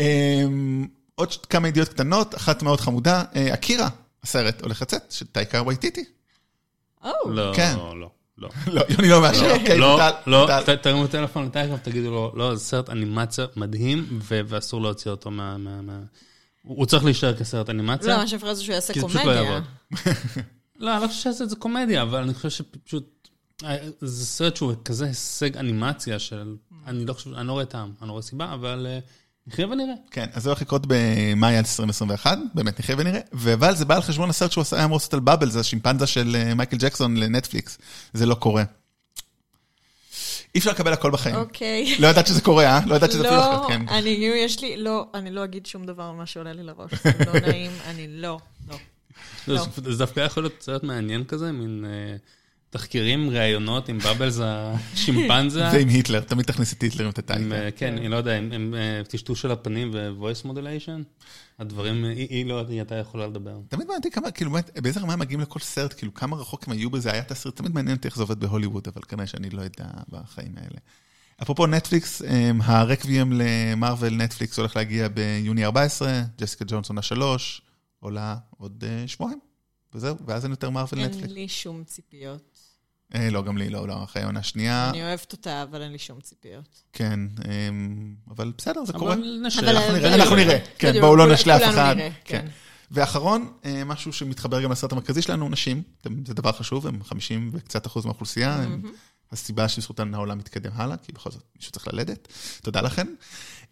אמ, עוד כמה ידיעות קטנות, אחת מאוד חמודה, אה, אקירה, הסרט הולך לצאת, של טייקר וייטיטי. או, לא, כן. לא, לא. לא, יוני לא מאשר, אוקיי, לא, בוטל, לא, בוטל. ת- תרימו טלפון לטייקר ותגידו לו, לא, זה סרט אנימציה מדהים, ואסור להוציא אותו מה... מה- מה- הוא צריך להישאר כסרט אנימציה. לא, מה שהפרעה זה שהוא יעשה כי זה פשוט לא קומדיה. יעבוד. לא, אני לא חושב שזה קומדיה, אבל אני חושב שפשוט... אה, זה סרט שהוא כזה הישג אנימציה של... אני לא חושב, אני לא רואה טעם, אני לא רואה סיבה, אבל אה, נחיה ונראה. כן, אז זה הולך לקרות במאי 2021, באמת נחיה ונראה, אבל זה בא על חשבון הסרט שהוא היה אמור לעשות על באבל, זה השימפנזה של אה, מייקל ג'קסון לנטפליקס, זה לא קורה. אי אפשר לקבל הכל בחיים. אוקיי. לא ידעת שזה קורה, אה? לא ידעת שזה אפילו לא, יכול, כן. אני, יש לי, לא, אני לא אגיד שום דבר ממה שעולה לי לראש. זה לא נעים, אני לא, לא. לא. זה זה דווקא יכול להיות סרט מעניין כזה, מין אה, תחקירים, ראיונות עם בבלס השימפנזה. ועם היטלר, תמיד תכניס את היטלר עם את עם, הטייקר. אה, כן, אני לא יודע, עם- אה, טשטוש של הפנים ו-voice modulation, הדברים, היא לא היא הייתה יכולה לדבר. תמיד מעניין אותי כמה, כאילו, באיזה רמה הם מגיעים לכל סרט, כאילו, כמה רחוק הם היו בזה, היה תסריט, תמיד מעניין אותי איך זה עובד בהוליווד, אבל כנראה שאני לא יודע בחיים האלה. אפרופו נטפליקס, אמ, הרקוויאם למרוויל נטפליקס הולך להגיע ביוני 14, ג'סיקה ג'ונסון השלוש, עולה עוד אה, שבועיים, וזהו, ואז אין יותר מרוויל אין נטפליקס. לי שום ציפיות. אה, לא, גם לי, לא, לא, אחרי העונה השנייה, אני אוהבת אותה, אבל אין לי שום ציפיות. כן, אמ, אבל בסדר, זה קורה. אבל נשאר. אבל- אנחנו נראה. אנחנו נראה, כן, בדיוק, בואו לא נשלה אף כולנו אחד. נראה, כן. כן. ואחרון, אה, משהו שמתחבר גם לסרט המרכזי שלנו, נשים, זה דבר חשוב, הם 50 וקצת אחוז מהאוכלוסייה, הם הסיבה שבזכותן העולם מתקדם הלאה, כי בכל זאת מישהו צריך ללדת. תודה לכם.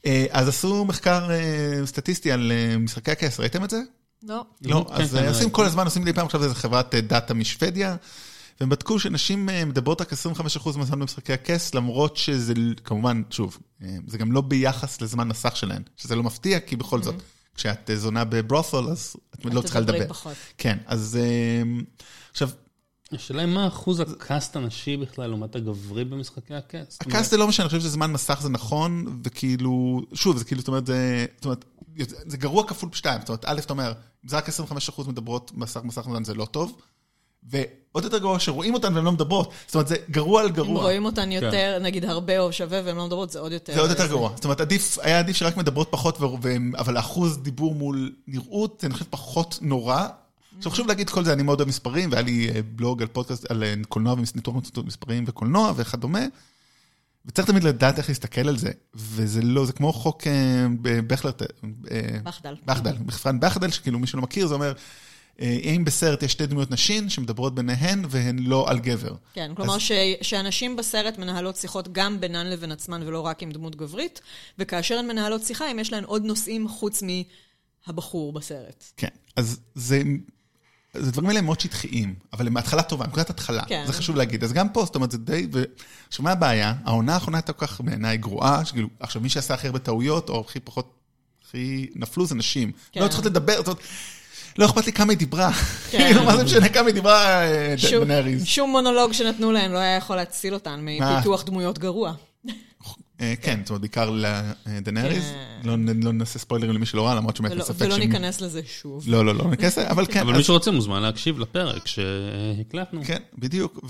אה, אז עשו מחקר אה, סטטיסטי על אה, משחקי הכס, ראיתם את זה? לא. לא, כן, אז כן, אה, עושים. כל הזמן, עושים מדי פעם, עכשיו זה חברת אה, דאטה משוודיה, והם בדקו שנשים אה, מדברות רק 25% מהזמן במשחקי הכס, למרות שזה, כמובן, שוב, אה, זה גם לא ביחס לזמן מסך שלהן, שזה לא מפתיע, כי בכל זאת, כשאת אה, זונה בברות'ל, אז את לא צריכה תדברי לדבר. פחות. כן, אז עכשיו, השאלה היא מה אחוז הקאסט הנשי בכלל לעומת הגברי במשחקי הכס. הכעס זה לא משנה, אני חושב שזמן מסך זה נכון, וכאילו, שוב, זה כאילו, זאת אומרת, זה, זאת אומרת, זה גרוע כפול פשתיים, זאת אומרת, א', אתה אומר, אם זה רק 25% מדברות מסך מסך זמן זה לא טוב, ועוד יותר גרוע שרואים אותן והן לא מדברות, זאת אומרת, זה גרוע על אם גרוע. רואים אותן יותר, נגיד הרבה או שווה והן לא מדברות, זה עוד יותר... זה עוד יותר גרוע. זאת אומרת, עדיף, היה עדיף שרק מדברות פחות, ו- ו- אבל האחוז דיבור מול נראות, זה אני חושב פחות נורא. עכשיו חשוב להגיד כל זה, אני מאוד אוהב מספרים, והיה לי אה, בלוג על פודקאסט, על אה, קולנוע וניתוח מספרים וקולנוע וכדומה. וצריך תמיד לדעת איך להסתכל על זה, וזה לא, זה כמו חוק אה, ב- בכלר, אה, בחדל. בחדל, בחדל, שכאילו מי שלא מכיר, זה אומר, אם בסרט יש שתי דמויות נשים שמדברות ביניהן והן לא על גבר. כן, כלומר ש, שאנשים בסרט מנהלות שיחות גם בינן לבין עצמן ולא רק עם דמות גברית, וכאשר הן מנהלות שיחה, אם יש להן עוד נושאים חוץ מהבחור בסרט. כן, אז זה, זה דברים האלה מאוד שטחיים, אבל הם מהתחלה טובה, נקודת התחלה, כן. זה חשוב להגיד. אז גם פה, זאת אומרת, זה די, ו... עכשיו, מה הבעיה? העונה האחרונה הייתה כל כך בעיניי גרועה, שכאילו, עכשיו, מי שעשה הכי הרבה טעויות, או הכי פחות, הכי נפלו, זה נשים. כן. לא צריכות לדבר, זאת אומרת, לא אכפת לי כמה היא דיברה. כן. כאילו, מה זה משנה כמה היא דיברה, אה, שום, דנאריז. שום מונולוג שנתנו להן לא היה יכול להציל אותן מפיתוח דמויות גרוע. אה, כן, זאת אומרת, בעיקר לדנאריז. כן. לא לא נעשה ספוילרים למי שלא ראה, למרות שבאמת ולא, בספק ולא ניכנס לזה שוב. לא, לא, לא ניכנס, אבל כן. אבל מי שרוצה מוזמן להקשיב לפרק שהקלטנו. כן, בדיוק.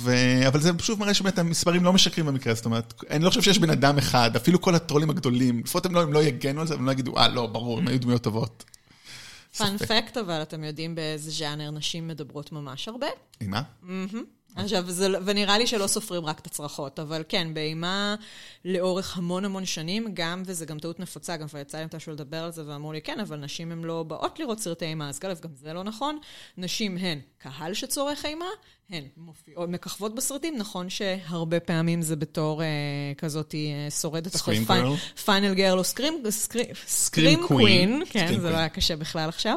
אבל זה פשוט מראה שבאמת המספרים לא משקרים במקרה, זאת אומרת, אני לא חושב שיש בן אדם אחד, אפילו כל הטרולים הגדולים, לפחות הם לא, הם לא יגנו על זה, הם לא יגידו, אה, לא, ברור, הם היו דמויות טובות. פאנפקט, אבל אתם יודעים באיזה ז'אנר נשים מדברות ממש הרבה? אימה? עכשיו, זה, לא- ונראה לי שלא סופרים רק את הצרחות, אבל כן, באימה לאורך המון המון שנים, גם, וזה גם טעות נפוצה, גם כבר יצא לי מתישהו לדבר על זה, ואמרו לי, כן, אבל נשים הן לא באות לראות סרטי אימה, אז א', גם זה לא נכון. נשים הן קהל שצורך אימה, הן מופיעות, מככבות בסרטים, נכון שהרבה פעמים זה בתור אה, כזאת אה, שורדת אחרי girl. פיינל גרל או סקרים, סקרים queen. קווין, כן, Scream זה queen. לא היה קשה בכלל עכשיו,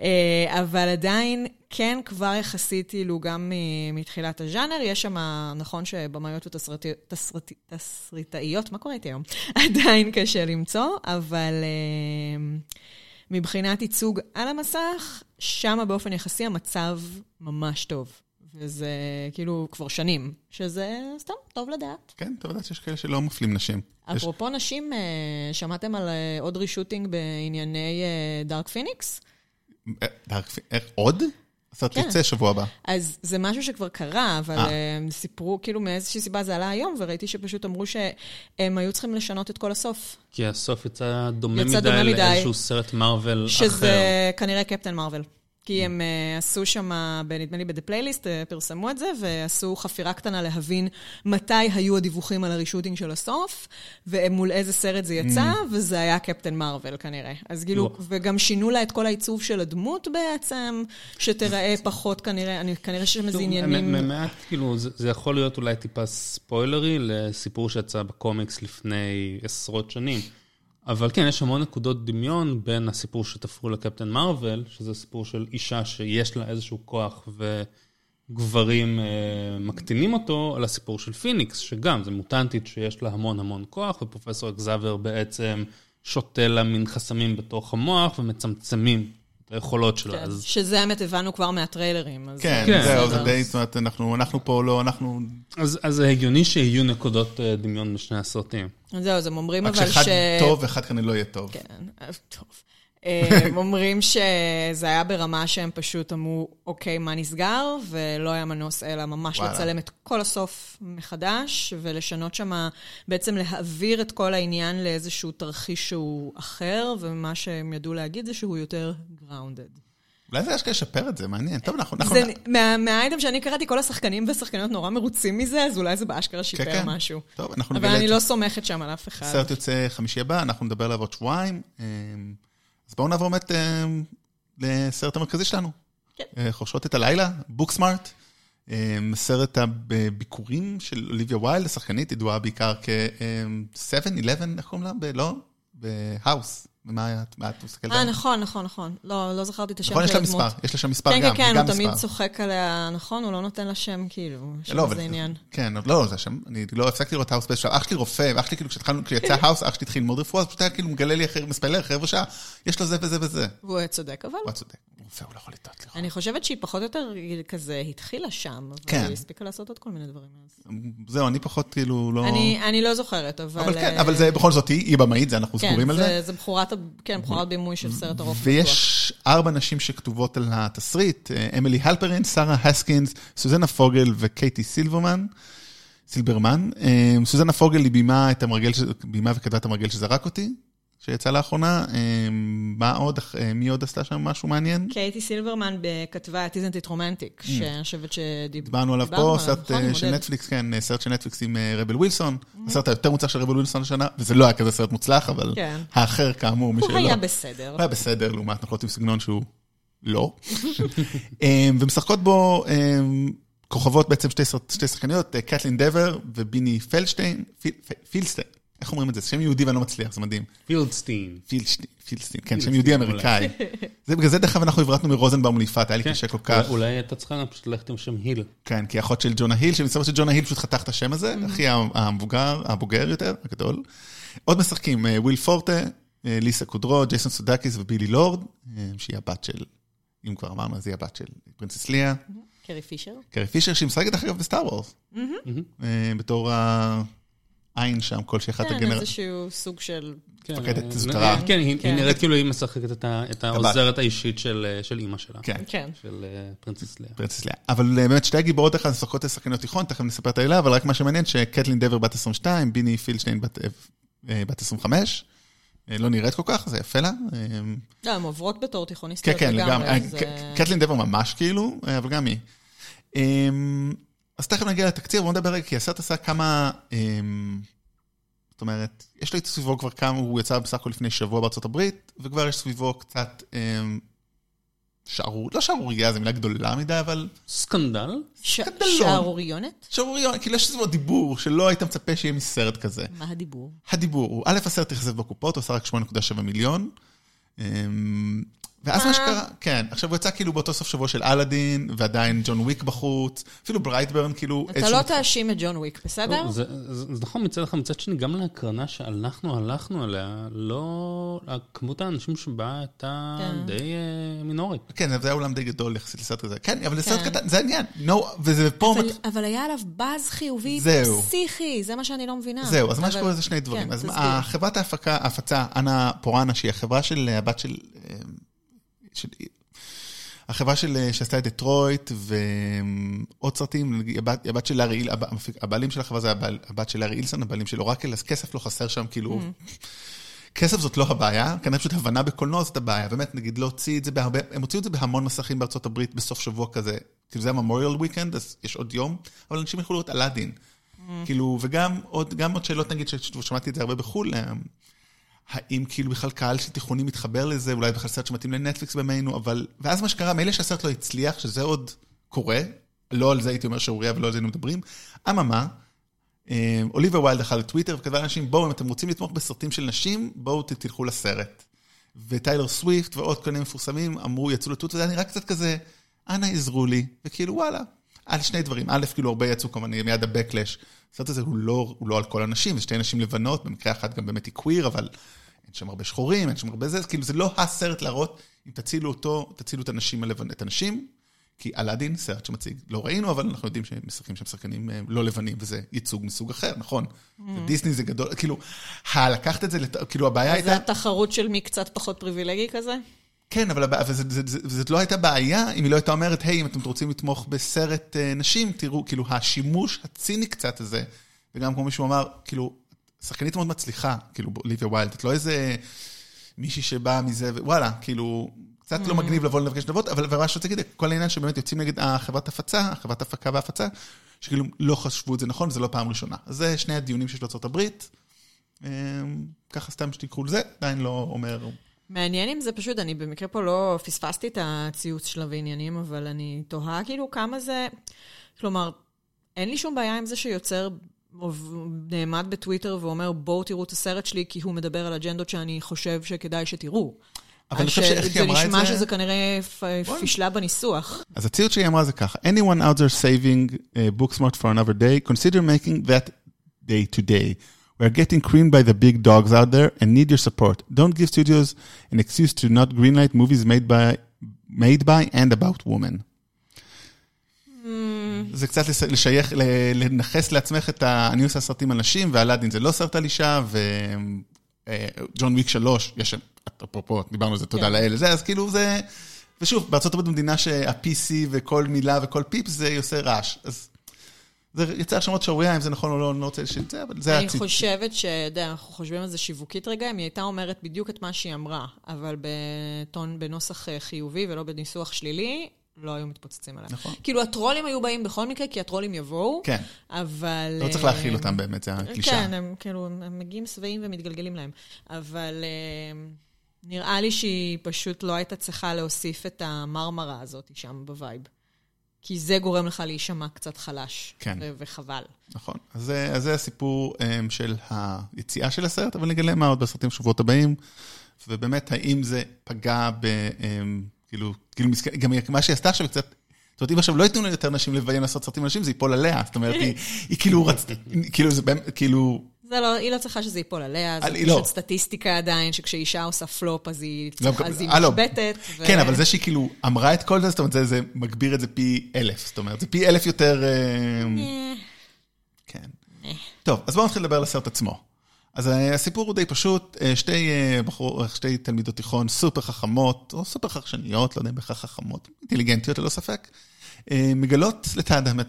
אה, אבל עדיין, כן, כבר יחסית, כאילו, גם מ- מתחילת הז'אנר, יש שם, נכון שבמאיות ותסריטאיות, מה קורה איתי היום? עדיין קשה למצוא, אבל אה, מבחינת ייצוג על המסך, שם באופן יחסי המצב ממש טוב. וזה כאילו כבר שנים, שזה סתם טוב לדעת. כן, אתה יודע שיש כאלה שלא מפלים נשים. יש- אפרופו נשים, אה, שמעתם על אה, עוד רישוטינג בענייני דארק פיניקס? דארק פי- איך, עוד? הסרט כן. יוצא שבוע הבא. אז זה משהו שכבר קרה, אבל אה. הם סיפרו, כאילו מאיזושהי סיבה זה עלה היום, וראיתי שפשוט אמרו שהם היו צריכים לשנות את כל הסוף. כי הסוף יצא דומה יצא מדי דומה מדי. לאיזשהו סרט מארוול אחר. שזה כנראה קפטן מרוויל. כי הם uh, עשו שם, נדמה לי ב-The Playlist, uh, פרסמו את זה, ועשו חפירה קטנה להבין מתי היו הדיווחים על הרישוטינג של הסוף, ומול איזה סרט זה יצא, Mm. וזה היה קפטן מרוויל כנראה. אז כאילו, וואו. וגם שינו לה את כל העיצוב של הדמות בעצם, שתיראה פחות כנראה, אני, כנראה שיש איזה עניינים... מעט, כאילו, זה יכול להיות אולי טיפה ספוילרי לסיפור שיצא בקומיקס לפני עשרות שנים. אבל כן, יש המון נקודות דמיון בין הסיפור שתפרו לקפטן מארוול, שזה סיפור של אישה שיש לה איזשהו כוח וגברים אה, מקטינים אותו, על הסיפור של פיניקס, שגם, זו מוטנטית שיש לה המון המון כוח, ופרופסור אקזבייר בעצם שותל לה מין חסמים בתוך המוח ומצמצמים היכולות שלה. כן, אז שזה האמת הבנו כבר מהטריילרים. אז כן, כן, זהו. זה די, זאת אומרת, אנחנו אנחנו פה לא, אנחנו... אז, אז זה הגיוני שיהיו נקודות אה, דמיון בשני הסרטים. זהו, אז הם אומרים רק אבל שאחד ש... טוב ואחד כנראה לא יהיה טוב. כן, טוב. הם אומרים שזה היה ברמה שהם פשוט אמרו, אוקיי, מה נסגר? ולא היה מנוס אלא ממש וואלה. לצלם את כל הסוף מחדש, ולשנות שם, בעצם להעביר את כל העניין לאיזשהו תרחיש שהוא אחר, ומה שהם ידעו להגיד זה שהוא יותר grounded. אולי זה אשכרה לשפר את זה, מעניין. טוב, אנחנו... אנחנו- זה, מה, מהאייטם שאני קראתי, כל השחקנים והשחקניות נורא מרוצים מזה, אז אולי זה באשכרה שיפר כן. משהו. טוב, אנחנו אבל נגלה אני את לא סומכת שם על אף אחד. הסרט יוצא חמישי הבא, אנחנו נדבר עליו עוד שבועיים. אה, אז בואו נעבור באמת אה, לסרט המרכזי שלנו. כן. אה, חורשות את הלילה, בוקסמארט. אמ, סרט הביקורים של אוליביה ויילד, השחקנית, ידועה בעיקר כ-7, 11, איך קוראים לה? לא? בהאוס. היה- מה את מסתכלת? אה, עליה? נכון, נכון, נכון. לא, לא זכרתי את השם נכון, יש של לה הדמות. מספר, יש לה שם מספר כן, גם, כן, כן, הוא תמיד. צוחק עליה, נכון? הוא לא נותן לה שם, כאילו, יש לא, לזה אבל- עניין. כן, לא, זה שם, אני לא הפסקתי לראות האוס באיזשהו, אח שלי רופא, ואח שלי כאילו, כשיצא האוס, אח שלי התחיל ללמוד רפואה, אז פשוט היה כאילו מגלה לי אחרי, מספיילר אחרי רבע שעה, יש לו זה וזה וזה. והוא היה צודק, אבל הוא צודק, הוא רופא, הוא לא יכול לטעות, סליחה. אני חושבת שהיא פחות או יותר כזה התחילה שם, אבל כן. היא הספיקה לעשות עוד כל מיני דברים. זהו, אני פחות כאילו לא... אני אני לא זוכרת, אבל... אבל כן, אה, אבל זה בכל זאת היא, היא במאית, זה אנחנו כן, סגורים על זה. זה- זה בחורת, כן, בחורת בימוי של סרט ארוך בטוח. ויש ארבע נשים שכתובות על התסריט, אה, אמילי הלפרין, שרה הסקינס, סוזנה פוגל וקייטי סילברמן, סילברמן. אה, סוזנה פוגל היא בימה את המרגל, בימה וכתבה את המרגל שזרק אותי, שיצא לאחרונה. אה, מה עוד, אה, מי עוד עשתה שם משהו מעניין? קייטי סילברמן כתבה את Isn't It Romantic, שאני חושבת שדיברנו דיברנו עליו פה, סרט אה, של נטפליקס, כן, אה, סרט של נטפליקס עם רבל ווילסון, הסרט היותר מוצלח של רבל ווילסון השנה, וזה לא היה כזה סרט מוצלח, אבל כן. האחר כאמור, מי הוא שלא... היה בסדר. הוא היה בסדר, לעומת נחות עם סגנון שהוא לא. אמ, ומשחקות בו אמ, כוכבות בעצם שתי, שחק- שתי שחקניות, קייטלין דבר וביני פלדשטיין, פיל- פילסטיין. איך אומרים את זה? שם יהודי ואני לא מצליח, זה מדהים. פלדסטין. פלדסטיין, כן, שם יהודי. אמריקאי. זה בגלל זה דרך אגב אנחנו עברתנו מרוזנבאום ליפת, היה לי כן. קשה כל כך. אולי הייתה צריכה פשוט ללכת עם שם היל. כן, כי אחות של ג'ונה היל, שמסתבר שג'ונה היל פשוט חתך את השם הזה, Mm-hmm. אחי המבוגר, הבוגר יותר, הגדול. עוד משחקים, אה, וויל פורטה, אה, ליסה קודרו, ג'ייסון סודקיס ובילי לורד, אה, שהיא הבת של, אם כבר אמרנו, אז היא הבת של פרינסס ליה. קרי פישר. קרי פישר, שהיא משחקת דרך אגב בסטאר וורס. בתור העין שם, כלשהי אחת כן, הגנרל... איזשהו סוג של... כן, מפקדת אה, זוטרה. כן, היא כן. היא נראית כאילו היא משחקת את את העוזרת האישית של אה, של אימא שלה. כן, כן. של אה, פרנסס לאה. פרינסס ליה. אבל באמת שתי הגיבורות אחת משחקות לשחקניות תיכון, תכף נספר את העילה, אבל רק מה שמעניין שקטלין דבר בת 22, ביני פילשטיין בת, אה, בת 25. אה, לא נראית כל כך, זה יפה לה. לא, הן עוברות בתור כן, תיכוניסטיות כן, לגמרי. אה, זה- ק- קטלין דבר ממש כאילו, אבל גם היא. אמ, אז תכף נגיע לתקציר, בואו נדבר רגע, כי הסרט עשה כמה... אמ, זאת אומרת, יש לי סביבו כבר כמה, הוא יצא בסך הכל לפני שבוע בארצות הברית, וכבר יש סביבו קצת אמ, שערור, לא שערורייה, זו מילה גדולה מדי, אבל סקנדל. ש- סקנדלון. שערוריונת? שערוריון, כאילו יש סביבו דיבור שלא היית מצפה שיהיה מסרט כזה. מה הדיבור? הדיבור הוא, א', הסרט אכזב בקופות, הוא עשה רק 8.7 מיליון. ואז מה? שקרה, כן, עכשיו הוא יצא כאילו באותו סוף שבוע של אלאדין, ועדיין ג'ון וויק בחוץ, אפילו ברייטברן, כאילו... אתה לא תאשים את ג'ון וויק, בסדר? לא, זה נכון מצד אחד, מצד שני, גם להקרנה שאנחנו הלכנו עליה, לא... כמות האנשים שבאה הייתה כן. די אה, מינורית. כן, זה היה אולם די גדול יחסית לסרט כזה. כן, אבל זה סרט כן. קטן, זה העניין. נו, וזה פה... אבל- היה עליו באז חיובי. פסיכי, זה מה שאני לא מבינה. זהו, אז מה שקורה זה שני דברים. כן, אז ההפקה, ההפצה, אנה פורנה, שהיא החברה של הבת של... של- החברה של, שעשתה את דטרויט ועוד סרטים, הבת, הבת של לארי, הב- הבעלים של החברה זה הבעל, הבת של לארי אילסון, הבעלים של אורקל, אז כסף לא חסר שם, כאילו... כסף זאת לא הבעיה, כנראה פשוט הבנה בקולנוע זאת הבעיה. באמת, נגיד, להוציא את זה בהרבה, הם הוציאו את זה בהמון מסכים בארצות הברית בסוף שבוע כזה. כאילו זה הממוריאל וויקנד, אז יש עוד יום, אבל אנשים יכלו לראות אלאדין. כאילו, וגם עוד, גם עוד שאלות, נגיד, ששמעתי את זה הרבה בחו"ל, אה, האם כאילו בכלל קהל של תיכונים מתחבר לזה, אולי בכלל סרט שמתאים לנטפליקס בימינו, אבל... ואז מה שקרה, מילא שהסרט לא הצליח, שזה עוד קורה, לא על זה הייתי אומר שעוריה ולא על זה היינו מדברים, אממה, אה, אוליבר ויילד אכל לטוויטר וכתבה לאנשים, בואו, אם אתם רוצים לתמוך בסרטים של נשים, בואו תלכו לסרט. וטיילר סוויפט ועוד כל מיני מפורסמים אמרו, יצאו לטוויטר, וזה היה נראה קצת כזה, אנא עזרו לי, וכאילו וואלה. על שני דברים, א', כאילו הרבה יצאו כמובן מיד הבקלש. הסרט הזה הוא לא, הוא לא על כל הנשים, זה שתי נשים לבנות, במקרה אחד גם באמת היא קוויר, אבל אין שם הרבה שחורים, אין שם הרבה זה, כאילו זה לא הסרט להראות, אם תצילו אותו, תצילו את הנשים, הלבנ... את הנשים, כי אלאדין, סרט שמציג, לא ראינו, אבל אנחנו יודעים שהם משחקים שם שחקנים אה, לא לבנים, וזה ייצוג מסוג אחר, נכון. דיסני זה גדול, כאילו, לקחת את זה, כאילו הבעיה אז זה הייתה... התחרות של מי קצת פחות פריבילגי כזה? כן, אבל זאת לא הייתה בעיה אם היא לא הייתה אומרת, היי, אם אתם רוצים לתמוך בסרט אה, נשים, תראו, כאילו, השימוש הציני קצת הזה, וגם כמו מישהו אמר, כאילו, שחקנית מאוד מצליחה, כאילו, ליביה ויילד, את לא איזה מישהי שבאה מזה, ווואלה, כאילו, קצת לא מגניב לבוא לנבקש נדבות, אבל אבל מה שאני רוצה להגיד, כל העניין שבאמת יוצאים נגד החברת הפצה, החברת הפקה והפצה, שכאילו לא חשבו את זה נכון, וזה לא פעם ראשונה. אז זה שני הדיונים שיש לארצות הברית. אה, ככה סתם שתיקחו לזה, עדיין לא אומר מעניין אם זה פשוט, אני במקרה פה לא פספסתי את הציוץ של ועניינים, אבל אני תוהה כאילו כמה זה... כלומר, אין לי שום בעיה עם זה שיוצר נעמד בטוויטר ואומר, בואו תראו את הסרט שלי, כי הוא מדבר על אג'נדות שאני חושב שכדאי שתראו. אבל אני חושב שאיך היא אמרה את זה... זה נשמע שזה כנראה פישלה בניסוח. אז הציוץ שהיא אמרה זה ככה, anyone out there saving uh, booksmart for another day, consider making that day today. We are getting creamed by the big dogs out there and need your support. Don't give studios an excuse to not greenlight movies made by, made by and about women. Mm. זה קצת לשייך, לנכס לעצמך את ה... אני עושה סרטים על נשים, ואלאדין זה לא סרט על אישה, וג'ון וויק 3, יש אפרופו, דיברנו על זה, תודה כן. לאל, זה, אז כאילו זה... ושוב, בארה"ב במדינה שה-PC וכל מילה וכל פיפ זה עושה רעש. אז זה יצא עכשיו עוד שערורייה, אם זה נכון או לא, אני לא רוצה לשאול אבל זה הציט. אני חושבת ש... אנחנו חושבים על זה שיווקית רגע, אם היא הייתה אומרת בדיוק את מה שהיא אמרה, אבל בטון, בנוסח אה, חיובי ולא בניסוח שלילי, לא היו מתפוצצים עליהם. נכון. כאילו, הטרולים היו באים בכל מקרה, כי הטרולים יבואו, כן. אבל... לא צריך להאכיל אותם באמת, זה הקלישאה. כן, הם כאילו, הם מגיעים שבעים ומתגלגלים להם. אבל... נראה לי שהיא פשוט לא הייתה צריכה להוסיף את המרמרה הזאת שם ב vibe. כי זה גורם לך להישמע קצת חלש. כן. וחבל. נכון. אז אז זה הסיפור um, של היציאה של הסרט, אבל נגלה מה עוד בסרטים בשבועות הבאים. ובאמת, האם זה פגע ב... Um, כאילו, כאילו, גם מה שהיא עשתה עכשיו קצת... זאת אומרת, אם עכשיו לא ייתנו ליותר נשים לביים לעשות סרטים לנשים, זה ייפול עליה. זאת אומרת, היא, כאילו רצתה, כאילו, זה באמת, כאילו... זה לא, היא לא צריכה שזה ייפול עליה, זה פשוט לא. סטטיסטיקה עדיין, שכשאישה עושה פלופ, אז היא, היא לא. משבטת. ו... כן, אבל זה שהיא כאילו אמרה את כל זה, זאת אומרת, זה, זה מגביר את זה פי אלף. זאת אומרת, זה פי אלף יותר... אה, כן. טוב, אז בואו נתחיל לדבר על הסרט עצמו. אז אה, הסיפור הוא די פשוט, אה, שתי, בחור, שתי תלמידות תיכון סופר חכמות, או סופר חכשניות, לא יודע אם בכלל חכמות, אינטליגנטיות ללא ספק. אה, מגלות לתעדם,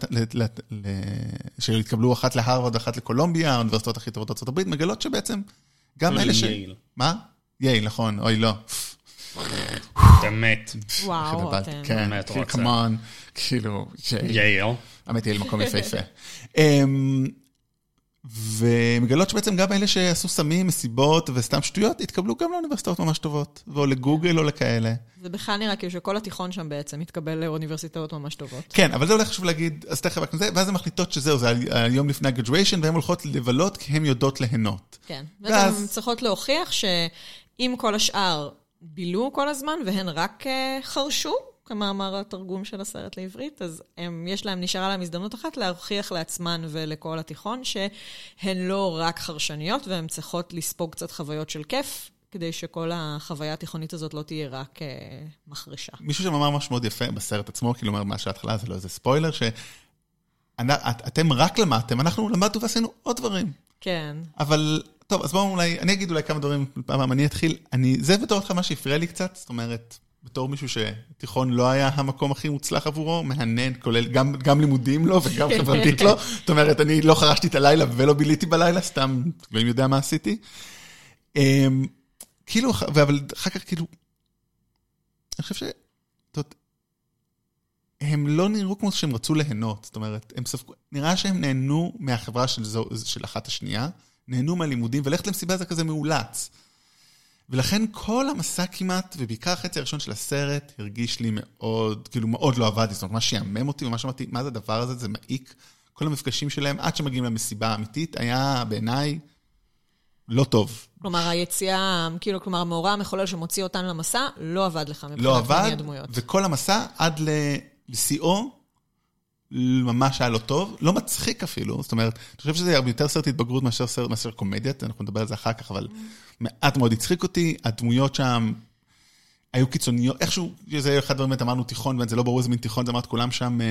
שהתקבלו אחת להרווארד ואחת לקולומביה, האוניברסיטאות הכי טובות בארצות הברית, מגלות שבעצם גם אלה ש... יייל. מה? יייל, נכון, אוי, לא. אתה מת. וואו, אתם. כן, כמובן, כאילו, יייל. האמת, יייל מקום יפהפה. ומגלות שבעצם גם אלה שעשו סמים, מסיבות וסתם שטויות, התקבלו גם לאוניברסיטאות ממש טובות, או לגוגל או לכאלה. זה בכלל נראה כאילו שכל התיכון שם בעצם מתקבל לאוניברסיטאות ממש טובות. כן, אבל זה אולי חשוב להגיד, אז תכף רק זה, ואז הן מחליטות שזהו, זה היום לפני הגרדואשן, והן הולכות לבלות כי הן יודעות ליהנות. כן, ואז הן צריכות להוכיח שאם כל השאר בילו כל הזמן והן רק אה, חרשו, כמאמר התרגום של הסרט לעברית, אז הם, יש להם, נשארה להם הזדמנות אחת להוכיח לעצמן ולכל התיכון שהן לא רק חרשניות והן צריכות לספוג קצת חוויות של כיף, כדי שכל החוויה התיכונית הזאת לא תהיה רק אה, מחרשה. מישהו שם אמר משהו מאוד יפה בסרט עצמו, כאילו אומר מה שההתחלה זה לא איזה ספוילר, שאתם רק למדתם, אנחנו למדנו ועשינו עוד דברים. כן. אבל, טוב, אז בואו אולי, אני אגיד אולי כמה דברים, פעם אני אתחיל, אני, זה בתור התחלה מה שהפריע לי קצת, זאת אומרת, בתור מישהו שתיכון לא היה המקום הכי מוצלח עבורו, מהנן, כולל גם, גם לימודים לו וגם חברתית לו. זאת אומרת, אני לא חרשתי את הלילה ולא ביליתי בלילה, סתם, אלוהים יודע מה עשיתי. אמ, כאילו, אבל אחר כך כאילו, אני חושב ש... הם לא נראו כמו שהם רצו ליהנות, זאת אומרת, הם ספקו, נראה שהם נהנו מהחברה של, זו, של אחת השנייה, נהנו מהלימודים, ולכת למסיבה זה כזה מאולץ. ולכן כל המסע כמעט, ובעיקר החצי הראשון של הסרט, הרגיש לי מאוד, כאילו מאוד לא עבדתי, זאת אומרת, מה שיאמם אותי, ומה שאמרתי, מה זה הדבר הזה, זה מעיק. כל המפגשים שלהם, עד שמגיעים למסיבה האמיתית, היה בעיניי לא טוב. כלומר, היציאה, כאילו, כלומר, המאורע המחולל שמוציא אותן למסע, לא עבד לך מבחינת לא עבד, וכל המסע עד לשיאו, ממש היה לא טוב, לא מצחיק אפילו, זאת אומרת, אני חושב שזה הרבה יותר סרט התבגרות מאשר סרט, מאשר קומדיית, אנחנו נדבר על זה אחר כך, אבל מעט מאוד הצחיק אותי, הדמויות שם היו קיצוניות, איכשהו, זה אחד הדברים, אמרנו תיכון, זה לא ברור איזה מין תיכון, זה אמרת, כולם שם, אה,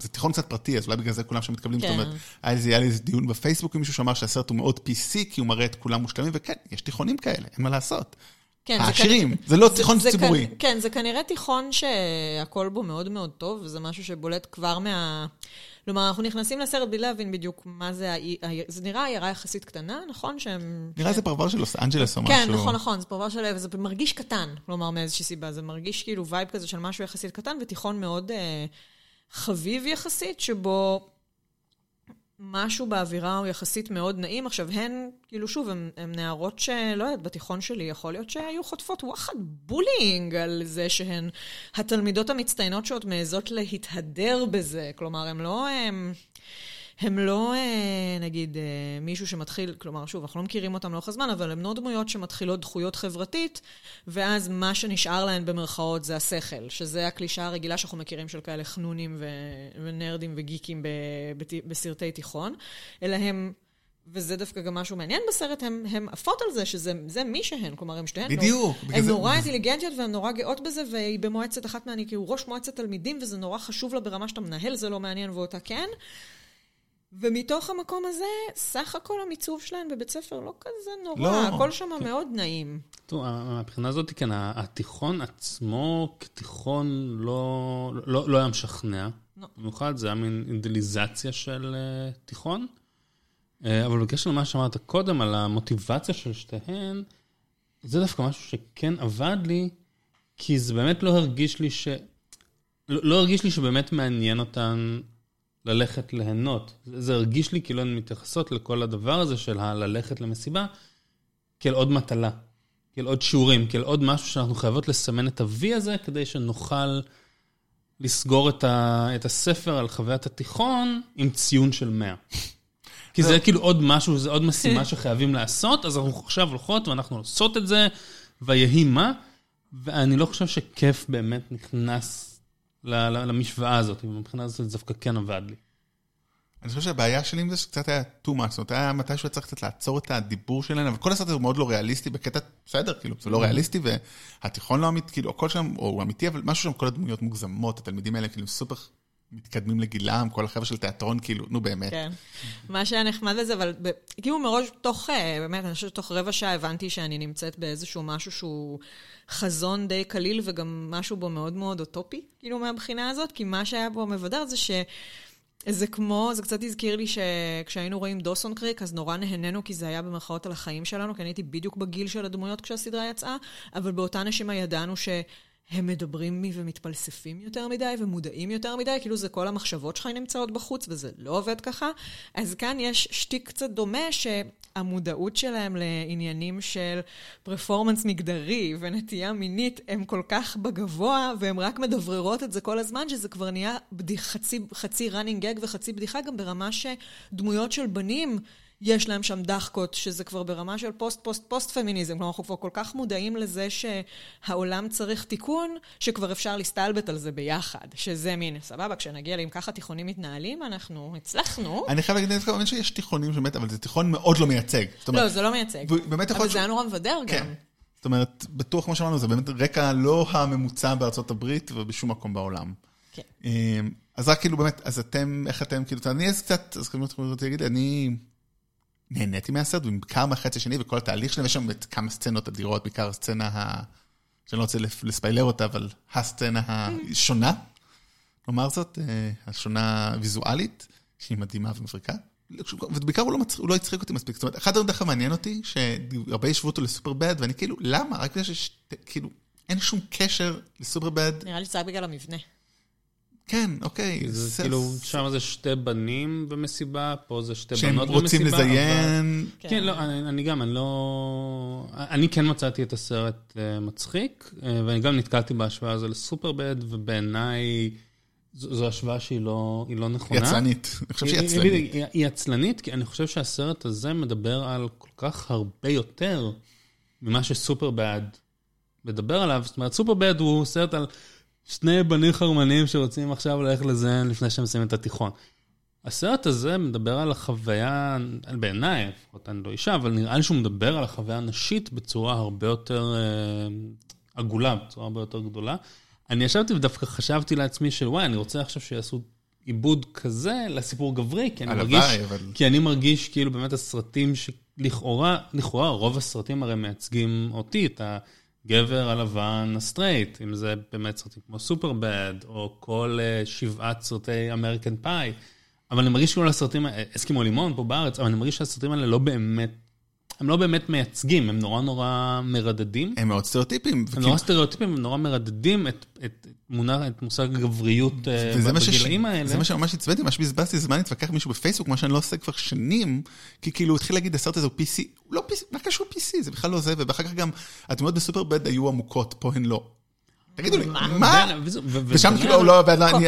זה תיכון קצת פרטי, אז אולי בגלל זה כולם שם מתקבלים, זאת אומרת, היה לי איזה דיון בפייסבוק עם מישהו שאמר שהסרט הוא מאוד PC, כי הוא מראה את כולם מושלמים, וכן, יש תיכונים כאלה, אין מה לעשות. כן, העשירים, זה, זה לא תיכון זה, ציבורי. זה, כן, זה כנראה תיכון שהכל בו מאוד מאוד טוב, וזה משהו שבולט כבר מה... כלומר, אנחנו נכנסים לסרט בלי להבין בדיוק מה זה, זה נראה עיירה יחסית קטנה, נכון? שהם... נראה זה פרבר של לוס אנג'לס או כן, משהו. כן, נכון, נכון, זה פרבר של... וזה מרגיש קטן, כלומר, מאיזושהי סיבה. זה מרגיש כאילו vibe כזה של משהו יחסית קטן, ותיכון מאוד אה, חביב יחסית, שבו משהו באווירה הוא יחסית מאוד נעים. עכשיו, הן, כאילו, שוב, הן, נערות שלא יודעת, בתיכון שלי יכול להיות שהיו חוטפות וואחד בולינג על זה שהן התלמידות המצטיינות שעוד מעזות להתהדר בזה. כלומר, הן לא... הם, הם לא, אה, נגיד, אה, מישהו שמתחיל, כלומר, שוב, אנחנו לא מכירים אותם לאורך הזמן, אבל הם לא דמויות שמתחילות דחויות חברתית, ואז מה שנשאר להן במרכאות זה השכל, שזה הקלישה הרגילה שאנחנו מכירים של כאלה חנונים ו- ונרדים וגיקים ב- בת- בסרטי תיכון, אלא הם... וזה דווקא גם משהו מעניין בסרט, הן עפות על זה, שזה מי שהן, כלומר, הן שתיהן... בדיוק. הן נורא אינטליגנטיות והן נורא גאות בזה, והיא במועצת אחת מהני, כאילו ראש מועצת תלמידים, וזה נורא חשוב לה ברמה שאתה מנהל, זה לא מעניין ואותה כן. ומתוך המקום הזה, סך הכל המיצוב שלהן בבית ספר לא כזה נורא, לא. הכל שם מאוד נעים. תראו, מהבחינה הזאת, כן, התיכון עצמו כתיכון לא, לא, לא היה משכנע. לא. במיוחד, זה היה מין אידליזציה של uh, תיכון. Uh, אבל בקשר למה שאמרת קודם, על המוטיבציה של שתיהן, זה דווקא משהו שכן עבד לי, כי זה באמת לא הרגיש לי ש... לא, לא הרגיש לי שבאמת מעניין אותן ללכת ליהנות. זה, הרגיש לי כאילו הן מתייחסות לכל הדבר הזה של הללכת למסיבה כאל עוד מטלה, כאל עוד שיעורים, כאל עוד משהו שאנחנו חייבות לסמן את ה-V הזה כדי שנוכל לסגור את, ה, את הספר על חוויית התיכון עם ציון של 100. כי זה כאילו עוד משהו, זה עוד משימה שחייבים לעשות, אז אנחנו עכשיו הולכות ואנחנו עושות את זה, ויהי מה, ואני לא חושב שכיף באמת נכנס למשוואה הזאת, מבחינה הזאת זה דווקא כן עבד לי. אני חושב שהבעיה שלי עם זה שקצת היה too much, זאת אומרת, היה מתישהו צריך קצת לעצור את הדיבור שלהם, אבל כל הסרט הזה הוא מאוד לא ריאליסטי בקטע, בסדר, כאילו, זה לא ריאליסטי, והתיכון לא אמיתי, כאילו, הכל שם, הוא אמיתי, אבל משהו שם, כל הדמויות מוגזמות, התלמידים האלה כאילו סופר מתקדמים לגילם, כל החבר'ה של תיאטרון, כאילו, נו באמת. כן. מה שהיה נחמד לזה, אבל כאילו מראש, תוך, אה, באמת, אני חושבת שתוך רבע שעה הבנתי שאני נמצאת באיזשהו משהו שהוא חזון די קליל, וגם משהו בו מאוד מאוד אוטופי, כאילו, מהבחינה הזאת, כי מה שהיה בו מבדר זה ש... זה כמו, זה קצת הזכיר לי שכשהיינו רואים דוסון קריק, אז נורא נהנינו, כי זה היה במרכאות על החיים שלנו, כי אני הייתי בדיוק בגיל של הדמויות כשהסדרה יצאה, אבל באותה נשימה ידענו שהם מדברים מי ומתפלספים יותר מדי ומודעים יותר מדי, כאילו זה כל המחשבות שלך נמצאות בחוץ, וזה לא עובד ככה. אז כאן יש שטיק קצת דומה, שהמודעות שלהם לעניינים של פרפורמנס מגדרי ונטייה מינית, הם כל כך בגבוה, והם רק מדבררות את זה כל הזמן, שזה כבר נהיה בדיח, חצי, חצי running gag וחצי בדיחה, גם ברמה שדמויות של בנים, יש להם שם דחקות, שזה כבר ברמה של פוסט פוסט פוסט פמיניזם. כלומר, אנחנו כבר כל כך מודעים לזה שהעולם צריך תיקון, שכבר אפשר להסתלבט על זה ביחד. שזה מין, סבבה, כשנגיע לאם ככה תיכונים מתנהלים, אנחנו הצלחנו. אני חייב להגיד, אני שיש תיכונים שבאמת, אבל זה תיכון מאוד לא מייצג. אומרת, לא, זה לא מייצג. באמת אבל זה היה נורא מבדר כן. גם. זאת אומרת, בטוח, כמו שאמרנו, זה באמת רקע לא הממוצע בארצות הברית ובשום מקום בעולם. כן. אמ, אז רק כאילו באמת, אז אתם, איך אתם, כאילו, אני אז קצת, אז שאתם רוצים להגיד, אני נהניתי מהסרט, בעיקר מהחצי השני וכל התהליך שלהם, יש שם את כמה סצנות אדירות, בעיקר הסצנה ה... שאני לא רוצה לספיילר אותה, אבל הסצנה השונה, נאמר זאת, אה, השונה ויזואלית, שהיא מדהימה ומבריקה. ובעיקר הוא לא, מצחיק, הוא לא הצחיק אותי מספיק. זאת אומרת, אחד הדברים מעניין אותי, שהרבה השוו אותו לסופר בד, ואני כאילו, למה? רק בגלל שיש, כאילו, אין שום קשר לסופר בד. נראה לי שזה רק בגלל המבנה. כן, אוקיי. זה כאילו, שם זה שתי בנים במסיבה, פה זה שתי שהם בנות במסיבה. רוצים אבל- לזיין. כן, לא, אני, אני גם, אני לא... אני כן מצאתי את הסרט uh, מצחיק, uh, ואני גם נתקלתי בהשוואה הזו לסופרבד, ובעיניי זו, זו השוואה שהיא לא, לא נכונה. היא עצלנית. אני חושב שהיא היא- עצלנית. היא, היא, היא עצלנית, כי אני חושב שהסרט הזה מדבר על כל כך הרבה יותר ממה שסופרבד מדבר עליו. זאת אומרת, סופרבד הוא סרט על שני בנים חרמנים שרוצים עכשיו ללכת לזיין לפני שהם מסיימים את התיכון. הסרט הזה מדבר על החוויה, בעיניי, לפחות אני לא אישה, אבל נראה לי שהוא מדבר על החוויה הנשית בצורה הרבה יותר אה, עגולה, בצורה הרבה יותר גדולה. אני ישבתי ודווקא חשבתי לעצמי של וואי, אני רוצה עכשיו שיעשו עיבוד כזה לסיפור גברי, כי אני מרגיש, אבל- כי אני מרגיש כאילו באמת הסרטים שלכאורה, לכאורה רוב הסרטים הרי מייצגים אותי, את הגבר הלבן הסטרייט, אם זה באמת סרטים כמו סופרבד, או כל אה, שבעת סרטי אמריקן פאי. אבל אני מרגיש כאילו הסרטים, אסקימו לימון פה בארץ, אבל אני מרגיש שהסרטים האלה לא באמת הם לא באמת מייצגים, הם נורא נורא מרדדים. הם מאוד סטריאוטיפים. הם נורא סטריאוטיפים, הם נורא מרדדים את, את, מונח, את מושג הגבריות אה, בגילאים האלה. זה מה שממש עצבן אותי, ממש בזבזתי זמן להתווכח עם מישהו בפייסבוק, מה שאני לא עושה כבר שנים, כי כאילו הוא התחיל להגיד, הסרט הזה הוא PC, לא PC, מה קשור PC? זה בכלל לא זה, ואחר כך גם הדמויות בסופרבד היו עמוקות, פה הן לא. תגידו לי, מה? ושם כאילו, לא,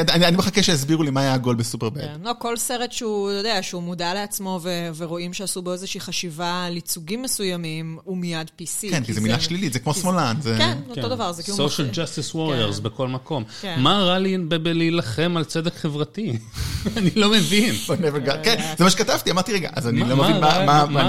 אני מחכה שיסבירו לי מה היה הגול בסופרבד. כן, לא, כל סרט שהוא, אתה יודע, שהוא מודע לעצמו ורואים שעשו בו איזושהי חשיבה על ייצוגים מסוימים, הוא מיד PC. כן, כי זו מילה שלילית, זה כמו שמאלן. כן, אותו דבר, זה כאילו... social justice warriors כן. בכל מקום. כן. מה רע לי בלהילחם על צדק חברתי? אני לא מבין. כן, זה מה שכתבתי, אמרתי, רגע, אז אני לא מבין מה... מה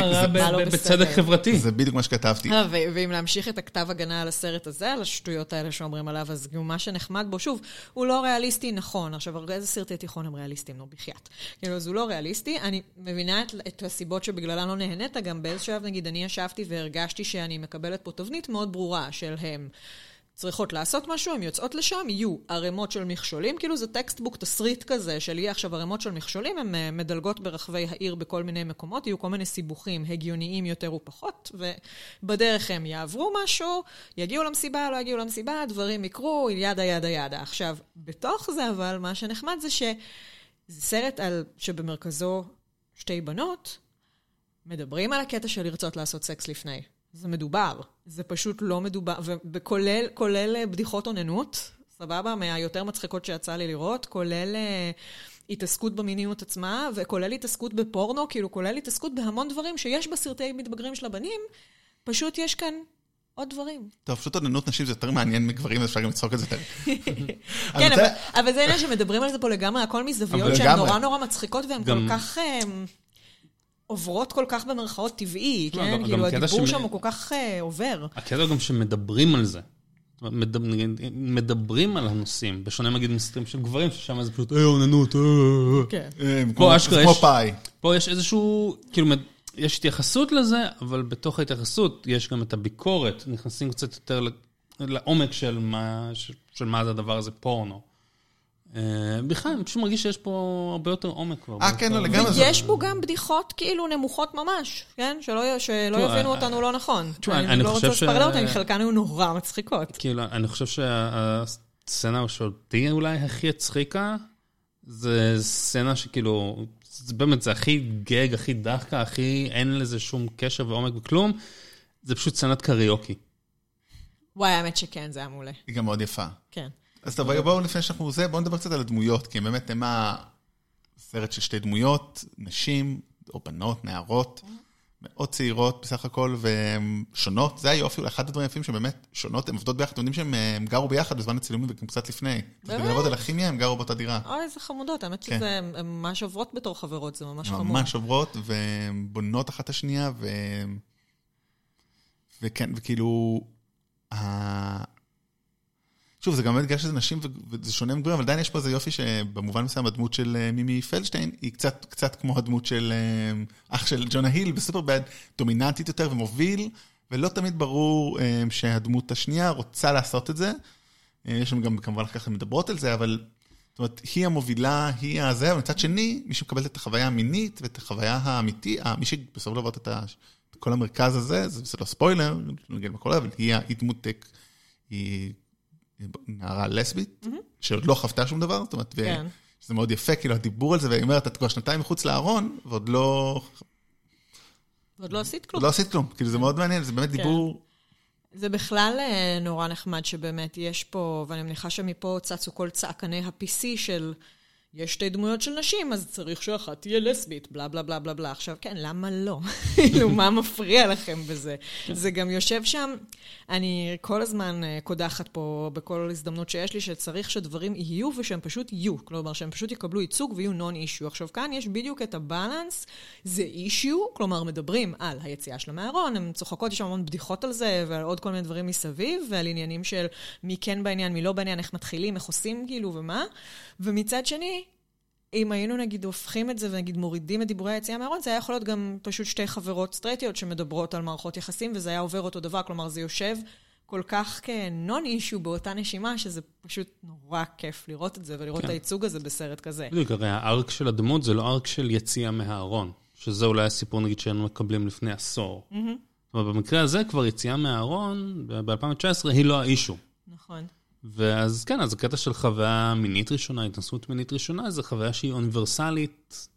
רע בצדק חברתי? זה בדיוק מה שכתבתי. ואם להמשיך את הכתב הגנה על הסרט הזה, על השטויות האלה שאומרים עליו, אז מה שנחמד בו, שוב, הוא לא ריאליסטי נכון. עכשיו, איזה סרטי תיכון הם ריאליסטיים? נו, בחייאת. כאילו, אז הוא לא ריאליסטי. אני מבינה את, את הסיבות שבגללן לא נהנית, גם באיזה שלב, נגיד, אני ישבתי והרגשתי שאני מקבלת פה תבנית מאוד ברורה של הם. צריכות לעשות משהו, הן יוצאות לשם, יהיו ערימות של מכשולים, כאילו זה textbook תסריט כזה של יהיה עכשיו ערימות של מכשולים, הן אה, מדלגות ברחבי העיר בכל מיני מקומות, יהיו כל מיני סיבוכים הגיוניים יותר ופחות, ובדרך הם יעברו משהו, יגיעו למסיבה, לא יגיעו למסיבה, דברים יקרו, ידה ידה ידה. עכשיו, בתוך זה אבל, מה שנחמד זה שזה סרט על, שבמרכזו שתי בנות, מדברים על הקטע של לרצות לעשות סקס לפני. זה מדובר. זה פשוט לא מדובר, וכולל אה, בדיחות אוננות, סבבה? מהיותר מצחיקות שיצא לי לראות, כולל uh, התעסקות במיניות עצמה, וכולל התעסקות בפורנו, כאילו כולל התעסקות בהמון דברים שיש בסרטי מתבגרים של הבנים, פשוט יש כאן עוד דברים. טוב, פשוט אוננות נשים זה יותר מעניין מגברים, אז אפשר גם לצחוק על זה יותר. כן, אבל זה עניין שמדברים על זה פה לגמרי, הכל מזוויות שהן נורא נורא מצחיקות, והן כל כך... עוברות כל כך במרכאות טבעי, לא, כן? כאילו, הדיבור שם הוא כל כך אה, עובר. הקטע גם שמדברים על זה. מדברים על הנושאים, בשונה נגיד מסתרים של גברים, ששם זה פשוט, אה, אוננות, אה. כן. פה אשכרה יש... פה יש איזשהו, כאילו, יש התייחסות לזה, אבל בתוך ההתייחסות יש גם את הביקורת, נכנסים קצת יותר לעומק של מה זה הדבר הזה, פורנו. אה, בכלל, אני פשוט מרגיש שיש פה הרבה יותר עומק כבר. אה, כן, לא, לגמרי. ויש בו גם בדיחות כאילו נמוכות ממש, כן? שלא יבינו אה, אותנו לא נכון. אני לא רוצה לספר אותן, חלקן היו נורא מצחיקות. כאילו, אני חושב שהסצנה שאותי אולי הכי הצחיקה, זה סצנה שכאילו, באמת, זה הכי גג, הכי דחקה, הכי, אין לזה שום קשר ועומק וכלום. זה פשוט סצנת קריוקי. וואי, האמת שכן, זה היה מעולה. היא גם מאוד יפה. כן. אז טוב, בואו לפני שאנחנו זה, בואו נדבר קצת על הדמויות, כי באמת הם הסרט של שתי דמויות, נשים, או בנות, נערות, מאוד צעירות בסך הכל, והן שונות. זה היופי, אחד הדברים היפים שבאמת שונות, הן עובדות ביחד, אתם יודעים שהן גרו ביחד בזמן הצילומים וגם קצת לפני. באמת? בגלל על הכימיה, הן גרו באותה דירה. אוי, איזה חמודות, האמת כן. שזה, הן ממש עוברות בתור חברות, זה ממש חמוד. ממש עוברות, והן בונות אחת את השנייה, ו... וכן, וכאילו... שוב, זה גם באמת בגלל שזה נשים וזה שונה מגברים, אבל עדיין יש פה איזה יופי שבמובן מסוים הדמות של אה, מימי פלדשטיין היא קצת, קצת כמו הדמות של אה, אח של ג'ונה היל בסופרבד, דומיננטית יותר ומוביל, ולא תמיד ברור אה, שהדמות השנייה רוצה לעשות את זה. יש לנו גם כמובן ככה מדברות על זה, אבל זאת אומרת, היא המובילה, היא הזה, אבל מצד שני, מי שמקבל את החוויה המינית ואת החוויה האמיתית, מי שבסופו של דבר את כל המרכז הזה, זה, זה לא ספוילר, לא נגיד מה קורה, אבל היא, היא דמות טק, היא נערה לסבית. שעוד לא חוותה שום דבר, זאת אומרת, כן. וזה מאוד יפה, כאילו הדיבור על זה, והיא אומרת, את כבר שנתיים מחוץ לארון, ועוד לא... ועוד לא עשית כלום. לא עשית כלום, כאילו זה מאוד מעניין, זה באמת כן. דיבור... זה בכלל אה, נורא נחמד שבאמת יש פה, ואני מניחה שמפה צצו כל צעקני ה-PC של... יש שתי דמויות של נשים, אז צריך שאחת תהיה לסבית, בלה בלה בלה בלה בלה. עכשיו, כן, למה לא? כאילו, מה מפריע לכם בזה? זה גם יושב שם, אני כל הזמן אה, קודחת פה בכל הזדמנות שיש לי, שצריך שדברים יהיו ושהם פשוט יהיו. כלומר, שהם פשוט יקבלו ייצוג ויהיו נון אישיו. עכשיו, כאן יש בדיוק את הבלנס, זה אישיו, כלומר, מדברים על היציאה של המארון, הן צוחקות, יש המון בדיחות על זה, ועל עוד כל מיני דברים מסביב, ועל עניינים של מי כן בעניין, מי לא בעניין, איך מתחילים, איך עושים, כאילו, ומה. ומצד שני, אם היינו נגיד הופכים את זה ונגיד מורידים את דיבורי היציאה מהארון, זה היה יכול להיות גם פשוט שתי חברות סטרייטיות שמדברות על מערכות יחסים, וזה היה עובר אותו דבר, כלומר זה יושב כל כך כנון אישו באותה נשימה, שזה פשוט נורא כיף לראות את זה ולראות כן. את הייצוג הזה בסרט כזה. בדיוק, הרי הארק של הדמות זה לא ארק של יציאה מהארון. שזה אולי הסיפור, נגיד, שהיינו מקבלים לפני עשור. אבל במקרה הזה, כבר יציאה מהארון, ב-2019, היא לא האישו. נכון. ואז כן, אז הקטע של חוויה מינית ראשונה, התנסות מינית ראשונה, זו חוויה שהיא אוניברסלית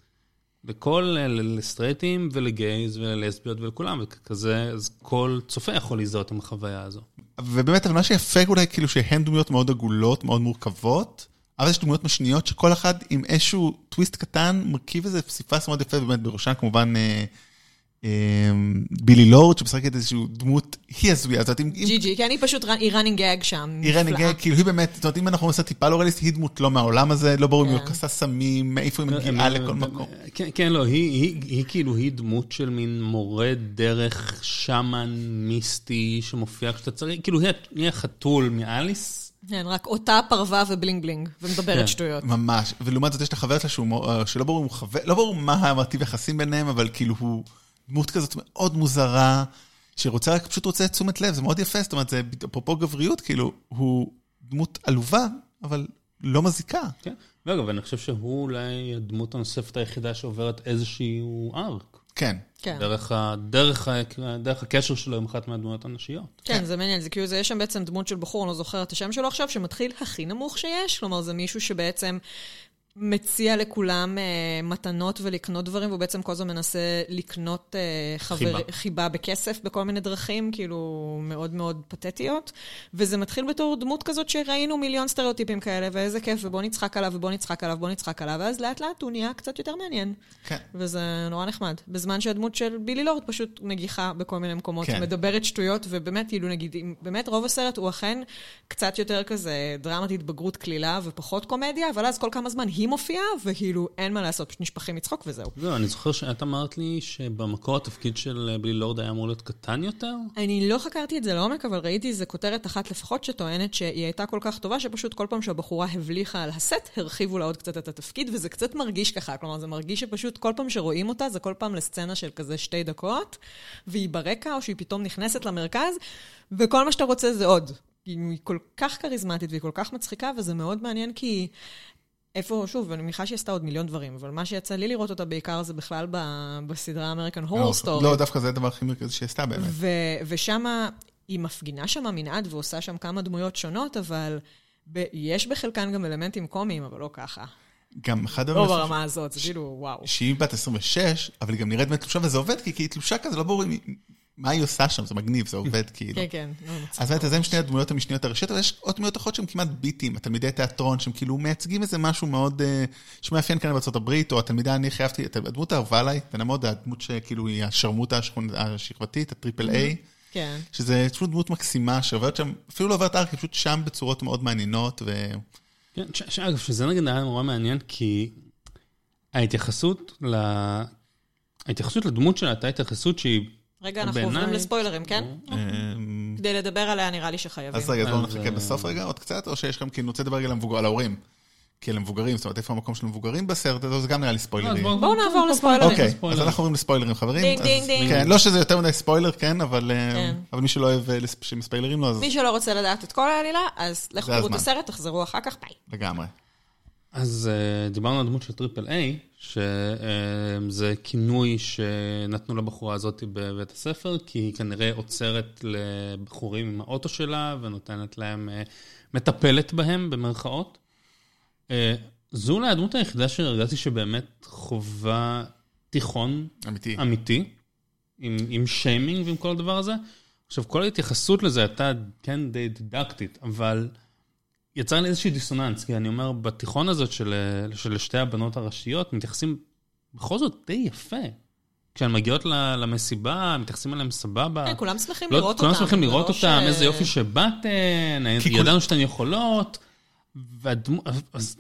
לכל, לסטרייטים ולגייז וללסביות ולכולם, וכזה, אז כל צופה יכול להזדהות עם החוויה הזו. ובאמת, אבל מה שיפה אולי, כאילו שהן דמויות מאוד עגולות, מאוד מורכבות, אבל יש דמויות משניות שכל אחד עם איזשהו טוויסט קטן, מרכיב איזה פסיפס מאוד יפה, באמת, בראשן כמובן אה, בילי לורד, שמשחקת איזושהי דמות, היא הזויה, זאת אומרת, אם... ג'י ג'י, כי אני פשוט, היא running gag שם. היא נפלאה. gag, כאילו היא באמת, זאת אומרת, אם אנחנו עושים טיפה לא ריאליסט, היא דמות לא מהעולם הזה, לא ברור אם היא כן. עושה סמים, מאיפה היא מגיעה לכל מקום. כן, כן, לא, היא, היא, היא כאילו, היא דמות של מין מורה דרך שמאן מיסטי שמופיע כשאתה צריך, כאילו, היא, היא החתול מאליס. כן, רק אותה פרווה ו bling bling, ומדברת כן. שטויות. ממש, ולעומת זאת יש את החבר שלה שהוא, מור- אה, שלא ברור חבר, לא ברור מה הטיב יחסים ביניהם, אבל כאילו הוא דמות כזאת מאוד מוזרה, שרוצה רק, פשוט רוצה את תשומת לב, זה מאוד יפה, זאת אומרת, זה אפרופו גבריות, כאילו, הוא דמות עלובה, אבל לא מזיקה. כן, ואגב, אני חושב שהוא אולי הדמות הנוספת היחידה שעוברת איזשהו ארק. כן. כן. דרך, ה, דרך, ה, דרך הקשר שלו עם אחת מהדמויות הנשיות. כן, זה מעניין, זה כאילו, זה יש שם בעצם דמות של בחור, אני לא זוכרת את השם שלו עכשיו, שמתחיל הכי נמוך שיש, כלומר, זה מישהו שבעצם מציע לכולם אה, מתנות ולקנות דברים, והוא בעצם כל הזמן מנסה לקנות אה, חבר, חיבה. חיבה בכסף בכל מיני דרכים, כאילו, מאוד מאוד פתטיות. וזה מתחיל בתור דמות כזאת שראינו מיליון סטריאוטיפים כאלה, ואיזה כיף, ובוא נצחק עליו, ובוא נצחק עליו, ובוא נצחק עליו, ואז לאט לאט הוא נהיה קצת יותר מעניין. כן. וזה נורא נחמד. בזמן שהדמות של בילי לורד פשוט מגיחה בכל מיני מקומות, כן. מדברת שטויות, ובאמת, כאילו נגיד, באמת רוב הסרט הוא אכן קצת יותר כזה דרמת התבגרות קלילה ופחות קומדיה, אבל אז כל כמה זמן היא מופיעה, וכאילו אין מה לעשות, פשוט נשפכים מצחוק וזהו. לא, אני זוכר שאת אמרת לי שבמקור התפקיד של אה, בלי לורד היה אמור להיות קטן יותר. אני לא חקרתי את זה לעומק, אבל ראיתי איזה כותרת אחת לפחות שטוענת שהיא הייתה כל כך טובה, שפשוט כל פעם שהבחורה הבליחה על הסט, הרחיבו לה עוד קצת את התפקיד, וזה קצת מרגיש ככה. כלומר, זה מרגיש שפשוט כל פעם שרואים אותה, זה כל פעם לסצנה של כזה שתי דקות, והיא ברקע, או שהיא פתאום נכנסת למרכז, וכל מה שאתה רוצה זה עוד. היא כל כך כריזמטית והיא כל כך מצחיקה, וזה מאוד מעניין כי... איפה, שוב, אני מניחה שהיא עשתה עוד מיליון דברים, אבל מה שיצא לי לראות אותה בעיקר זה בכלל ב- בסדרה אמריקן הורור סטורי. לא, דווקא זה הדבר הכי מרכזי שהיא עשתה באמת. ו- ושם, היא מפגינה שם מנעד ועושה שם כמה דמויות שונות, אבל יש בחלקן גם אלמנטים קומיים, אבל לא ככה. גם אחד לא הדברים... ברמה הזאת, זה כאילו, וואו. שהיא בת 26, אבל היא גם נראית באמת תלושה, וזה עובד, כי היא תלושה כזה, לא ברור אם היא- מה היא עושה שם, זה מגניב, זה עובד כאילו. כן, כן. לא, מצחיק. אז באמת, אז הם שני הדמויות המשניות הראשיות, אבל יש עוד דמויות אחרות שהם כמעט ביטים, התלמידי תיאטרון, שהם כאילו מייצגים איזה משהו מאוד, אה, שמאפיין כאן בארצות הברית, או התלמידה, אני חייבתי, הדמות האהובה עליי, אתה מאוד, הדמות שכאילו היא השרמוטה השכבתית, הטריפל איי, כן. שזה פשוט דמות מקסימה, שעוברת שם, אפילו לא עוברת ארק, היא פשוט שם בצורות מאוד מעניינות, ו... כן, אגב, שזה נגיד היה נורא מעניין, כי ההתייחסות ל... ההתייחסות לדמות שלה הייתה התייחסות שהיא... רגע, אנחנו עוברים לספוילרים, כן? אמ, כדי לדבר עליה נראה לי שחייבים. אז רגע, אז בואו אז, נחכה אה, בסוף רגע עוד קצת, או שיש לכם, כי אני רוצה לדבר רגע על ההורים. כי אלה מבוגרים, זאת אומרת, איפה המקום של המבוגרים בסרט הזה, זה גם נראה לי ספוילרי. בואו נעבור לספוילרים. אוקיי, אז אנחנו עוברים לספוילרים, חברים. דינג, דינג, דינג. כן, לא שזה יותר מדי ספוילר, כן, אבל אה, כן. אבל מי שלא אוהב אה, שמספיילרים לו, אז מי שלא רוצה לדעת את כל העלילה, אז לכו תראו את. הסרט, תחזרו אחר כך, ביי. לגמרי. אז אה, דיברנו על דמות של triple A, שזה כינוי שנתנו לבחורה הזאת בבית הספר, כי היא כנראה עוצרת לבחורים עם האוטו שלה ונותנת להם, אה, מטפלת בהם במרכאות. אה, זו אולי הדמות היחידה שהרגשתי שבאמת חווה תיכון אמיתי. אמיתי, עם, עם שיימינג ועם כל הדבר הזה. עכשיו, כל ההתייחסות לזה הייתה, כן, די דידקטית, אבל יצר לי איזשהו דיסוננס, כי אני אומר, בתיכון הזאת של, של שתי הבנות הראשיות, מתייחסים בכל זאת די יפה. כשהן מגיעות ל- למסיבה, מתייחסים אליהן סבבה. כן, כולם שמחים לא, לראות אותם. כולם שמחים זה לראות לא אותם, ש- איזה יופי שבאתן, כול- ידענו שאתן יכולות. והדמו... אז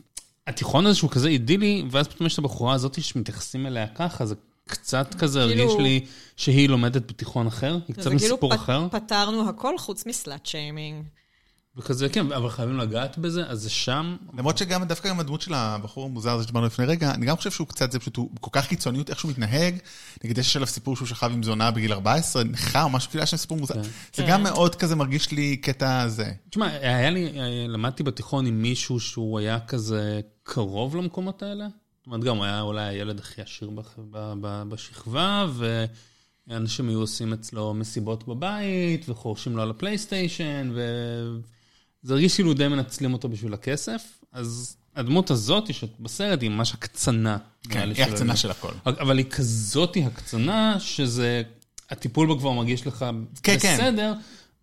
התיכון הזה שהוא כזה אידילי, ואז פתאום יש את הבחורה הזאת שמתייחסים אליה ככה, זה קצת כזה כאילו- הרגיש לי שהיא לומדת בתיכון אחר, היא קצת זה כאילו מסיפור פ- אחר. פתרנו הכל חוץ מסלאט שיימינג. וכזה, כן, אבל חייבים לגעת בזה, אז זה שם. למרות שגם, דווקא גם הדמות של הבחור המוזר הזה שדיברנו לפני רגע, אני גם חושב שהוא קצת, זה פשוט, הוא כל כך קיצוניות, איך שהוא מתנהג. נגיד, יש עליו סיפור שהוא שכב עם זונה בגיל 14, נכה או משהו, כאילו, היה שם סיפור מוזר. זה כן. גם מאוד כזה מרגיש לי קטע זה. תשמע, היה לי, למדתי בתיכון עם מישהו שהוא היה כזה קרוב למקומות האלה. זאת אומרת, גם הוא היה אולי הילד הכי עשיר בשכבה, ואנשים היו עושים אצלו מסיבות בבית, וחורשים לו על הפלייסטיישן, וזה הרגיש כאילו די מנצלים אותו בשביל הכסף. אז הדמות הזאת בסרט היא ממש הקצנה. כן, היא הקצנה. של הכל. אבל היא כזאתי הקצנה, שזה, הטיפול בה כבר מרגיש לך כן, כן.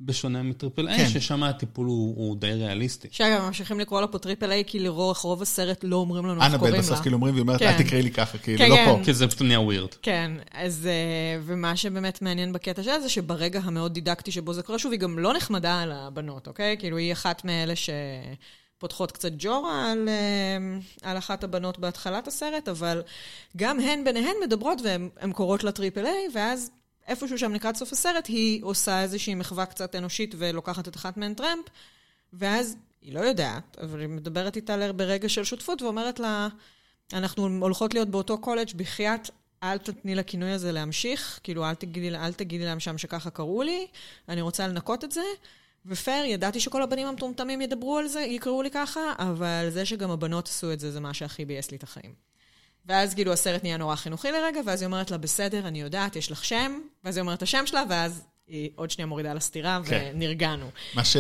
בשונה מטריפל איי, כן. ששם הטיפול הוא, הוא די ריאליסטי. שאגב, ממשיכים לקרוא לה פה triple A, כי לרוב רוב הסרט לא אומרים לנו איך קוראים בסוף לה. כאילו אומרים, והיא אומרת, כן. אל תקראי לי ככה, כאילו, כן, לא כן. פה. כי זה פשוט נהיה weird. כן, אז, אה, ומה שבאמת מעניין בקטע שלה זה שברגע המאוד דידקטי שבו זה קורה, שוב, היא גם לא נחמדה על הבנות, אוקיי? כאילו, היא אחת מאלה שפותחות קצת ג'ורה על, אה, על אחת הבנות בהתחלת הסרט, אבל גם הן ביניהן מדברות והן קוראות לה triple A, ואז איפשהו שם לקראת סוף הסרט, היא עושה איזושהי מחווה קצת אנושית ולוקחת את אחת מהן טרמפ, ואז היא לא יודעת, אבל היא מדברת איתה ברגע של שותפות ואומרת לה, אנחנו הולכות להיות באותו קולג' בחייאת, אל תתני לכינוי הזה להמשיך, כאילו אל תגידי, אל תגידי להם שם שככה קראו לי, אני רוצה לנקות את זה. ופייר, ידעתי שכל הבנים המטומטמים ידברו על זה, יקראו לי ככה, אבל זה שגם הבנות עשו את זה, זה מה שהכי ביאס לי את החיים. ואז כאילו הסרט נהיה נורא חינוכי לרגע, ואז היא אומרת לה, בסדר, אני יודעת, יש לך שם, ואז היא אומרת את השם שלה, ואז היא עוד שנייה מורידה לה סטירה, כן. ונרגענו. מה ש...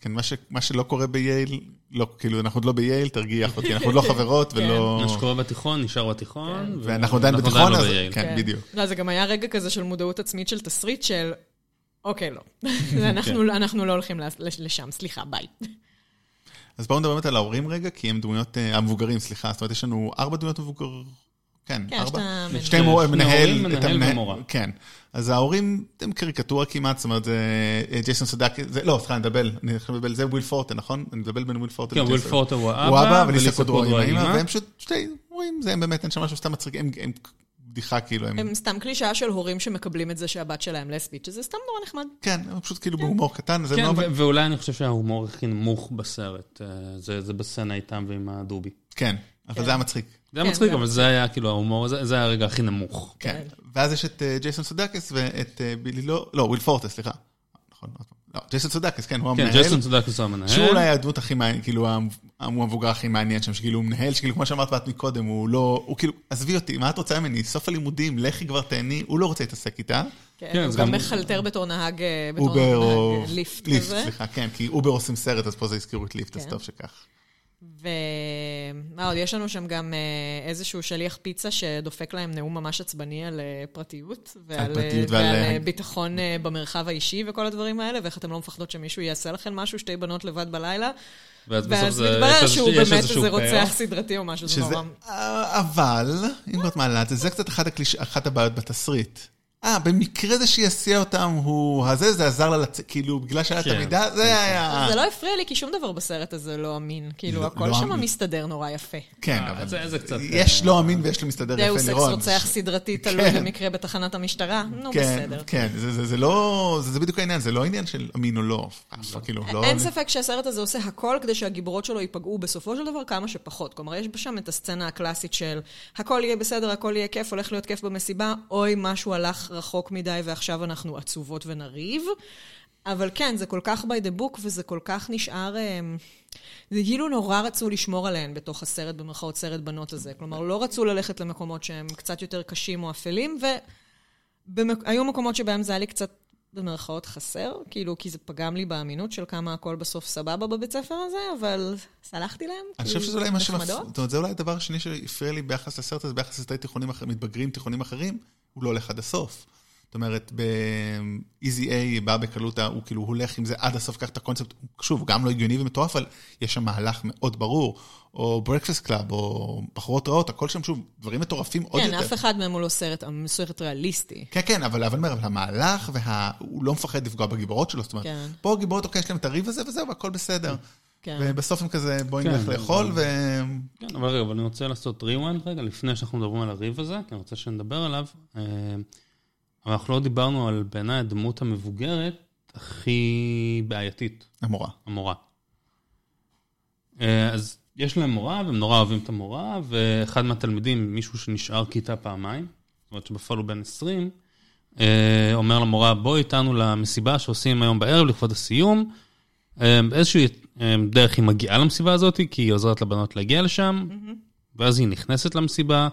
כן, מה ש... מה שלא קורה בייל, לא, כאילו, אנחנו עוד לא בייל, תרגיע אותי, אנחנו עוד לא חברות ולא... מה שקורה בתיכון, נשאר בתיכון. ו- ואנחנו עדיין בתיכון, לא אז... בייל. כן, בדיוק. לא, זה גם היה רגע כזה של מודעות עצמית של תסריט של, אוקיי, לא. אנחנו, אנחנו לא הולכים לש- לשם, סליחה, ביי. אז בואו נדבר באמת על ההורים רגע, כי הם דמויות, אה, המבוגרים, סליחה, זאת אומרת, יש לנו ארבע דמויות מבוגר... כן, כן, יש את ארבע. המנהל. שתי מור... שני מנהל, מנהל ומורה. כן. אז ההורים הם קריקטורה כמעט, זאת אומרת, זה אה, ג'ייסון סודייקיס, זה, לא, סליחה, אני מדבר, אני עכשיו מבלבל, זה וויל פורטה, נכון? אני מבלבל בין וויל פורטה כן, וויל לג'ייסון. פורטה הוא האבא, אבא, וליסה קודרו האמא. והם פשוט שתי הורים, זה הם באמת, אין שם משהו סתם מצחיק, הם הם בדיחה כאילו, הם... הם סתם קלישאה של הורים שמקבלים את זה שהבת שלהם לסבית, שזה סתם נורא נחמד. כן, הם פשוט כאילו בהומור קטן, זה כן, לא... ו- ואולי אני חושב שההומור הכי נמוך בסרט, אה, זה זה בסצנה איתם ועם הדובי. כן, אבל זה היה מצחיק. זה היה כן, מצחיק, זה אבל זה היה כאילו ההומור, זה זה היה הרגע הכי נמוך. כן. ואז יש את אה, ג'ייסון סודייקיס ואת אה, בילי לא... לא, וויל פורטה, סליחה. נכון. לא, ג'ייסון סודייקיס, כן, הוא כן, המנהל. ג'ייסון סודייקיס הוא המנהל. שהוא אולי הדמות הכי מעניין, כאילו, הוא המבוגר הכי מעניין שם, שכאילו הוא מנהל, שכאילו, כמו שאמרת את מקודם, הוא לא, הוא כאילו, עזבי אותי, מה את רוצה ממני? סוף הלימודים, לכי כבר תהני, הוא לא רוצה להתעסק איתה. כן, כן, הוא גם מחלטר בתור נהג, אה, בתור. נהג ליפט ליפט, כזה. סליחה, כן, כי אובר עושים סרט, אז פה זה הזכירו את ליפט, אז כן. טוב שכך. ומה עוד? יש לנו שם גם אה, איזשהו שליח פיצה שדופק להם נאום ממש עצבני על אה, פרטיות. ועל, פרטיות אה, ועל, ועל אה, ביטחון במרחב האישי וכל הדברים האלה, ואיך אתם לא מפחדות שמישהו יעשה לכם משהו, שתי בנות לבד בלילה. ואז בסוף ואז זה... מתברר שהוא באמת איזה רוצח. סדרתי או משהו, זה שזה, נורא... אבל, אם את מעלה את זה, זה קצת אחת, הקליש... אחת הבעיות בתסריט. אה, במקרה זה שיסיע אותם הוא הזה, זה עזר לה לצאת, כאילו, בגלל שהיה את כן, המידע, זה היה... זה לא הפריע לי, כי שום דבר בסרט הזה לא אמין. כאילו, לא- הכל לא שם. מסתדר נורא יפה. כן, אה, אבל זה- זה קצת, יש אה, לא אמין ויש לו מסתדר יפה, deus ex לירון. רוצח סדרתי תלוי כן. במקרה בתחנת המשטרה, נו כן, בסדר. כן, זה, זה, זה לא, זה, זה בדיוק העניין, זה לא עניין של אמין או לא. כאילו, לא... אין ספק שהסרט הזה עושה הכל כדי שהגיבורות שלו ייפגעו בסופו של דבר כמה שפחות. כלומר, יש שם את הסצנה הקלאסית של הכל יהיה בסדר, הכל יהיה כיף, הולך להיות כיף במסיבה, אוי, משהו הלך רחוק מדי ועכשיו אנחנו עצובות ונריב. אבל כן, זה כל כך by the book וזה כל כך נשאר... אמ, זה כאילו נורא רצו לשמור עליהן בתוך הסרט, במרכאות סרט בנות הזה. כלומר, לא רצו ללכת למקומות שהם קצת יותר קשים או אפלים, והיו מקומות שבהם זה היה לי קצת במרכאות חסר, כאילו, כי זה פגם לי באמינות של כמה הכל בסוף סבבה בבית ספר הזה, אבל סלחתי להם. אני כי חושב שזה אולי מה שמפריע. זאת אומרת, זה אולי הדבר השני שהפריע לי ביחס לסרט הזה, ביחס לסרטי תיכונים אחרים, מתבגרים תיכונים אחרים, הוא לא הולך עד הסוף. זאת אומרת, ב-Easy A בא בקלות, הוא כאילו הולך עם זה עד הסוף, קח את הקונספט, שוב, גם לא הגיוני ומטורף, אבל יש שם מהלך מאוד ברור. או Breakfast Club, או בחורות רעות, הכל שם, שוב, דברים מטורפים עוד כן, יותר. אף אחד מהם הוא לא סרט, סרט ריאליסטי. כן, כן, אבל אבל אומר, אבל המהלך, והוא לא מפחד לפגוע בגיבורות שלו, זאת אומרת, כן. פה הגיבורות, אוקיי, יש להם את הריב הזה וזהו, והכל בסדר. כן. ובסוף הם כזה, בואי כן, נלך לאכול, ו... כן, אבל רגע, אבל אני רוצה לעשות rewind רגע, לפני שאנחנו מדברים על הריב הזה, כי אני רוצה שנדבר עליו. אה, אבל אנחנו לא דיברנו על בעיניי הדמות המבוגרת הכי בעייתית, המורה. המורה. אה, אז יש להם מורה, והם נורא אוהבים את המורה, ואחד מהתלמידים, מישהו שנשאר כיתה פעמיים, זאת אומרת שבפועל הוא בן 20, אה, אומר למורה, בואי איתנו למסיבה שעושים היום בערב לכבוד הסיום. באיזושהי אה, דרך היא מגיעה למסיבה הזאת, כי היא עוזרת לבנות להגיע לשם, ואז היא נכנסת למסיבה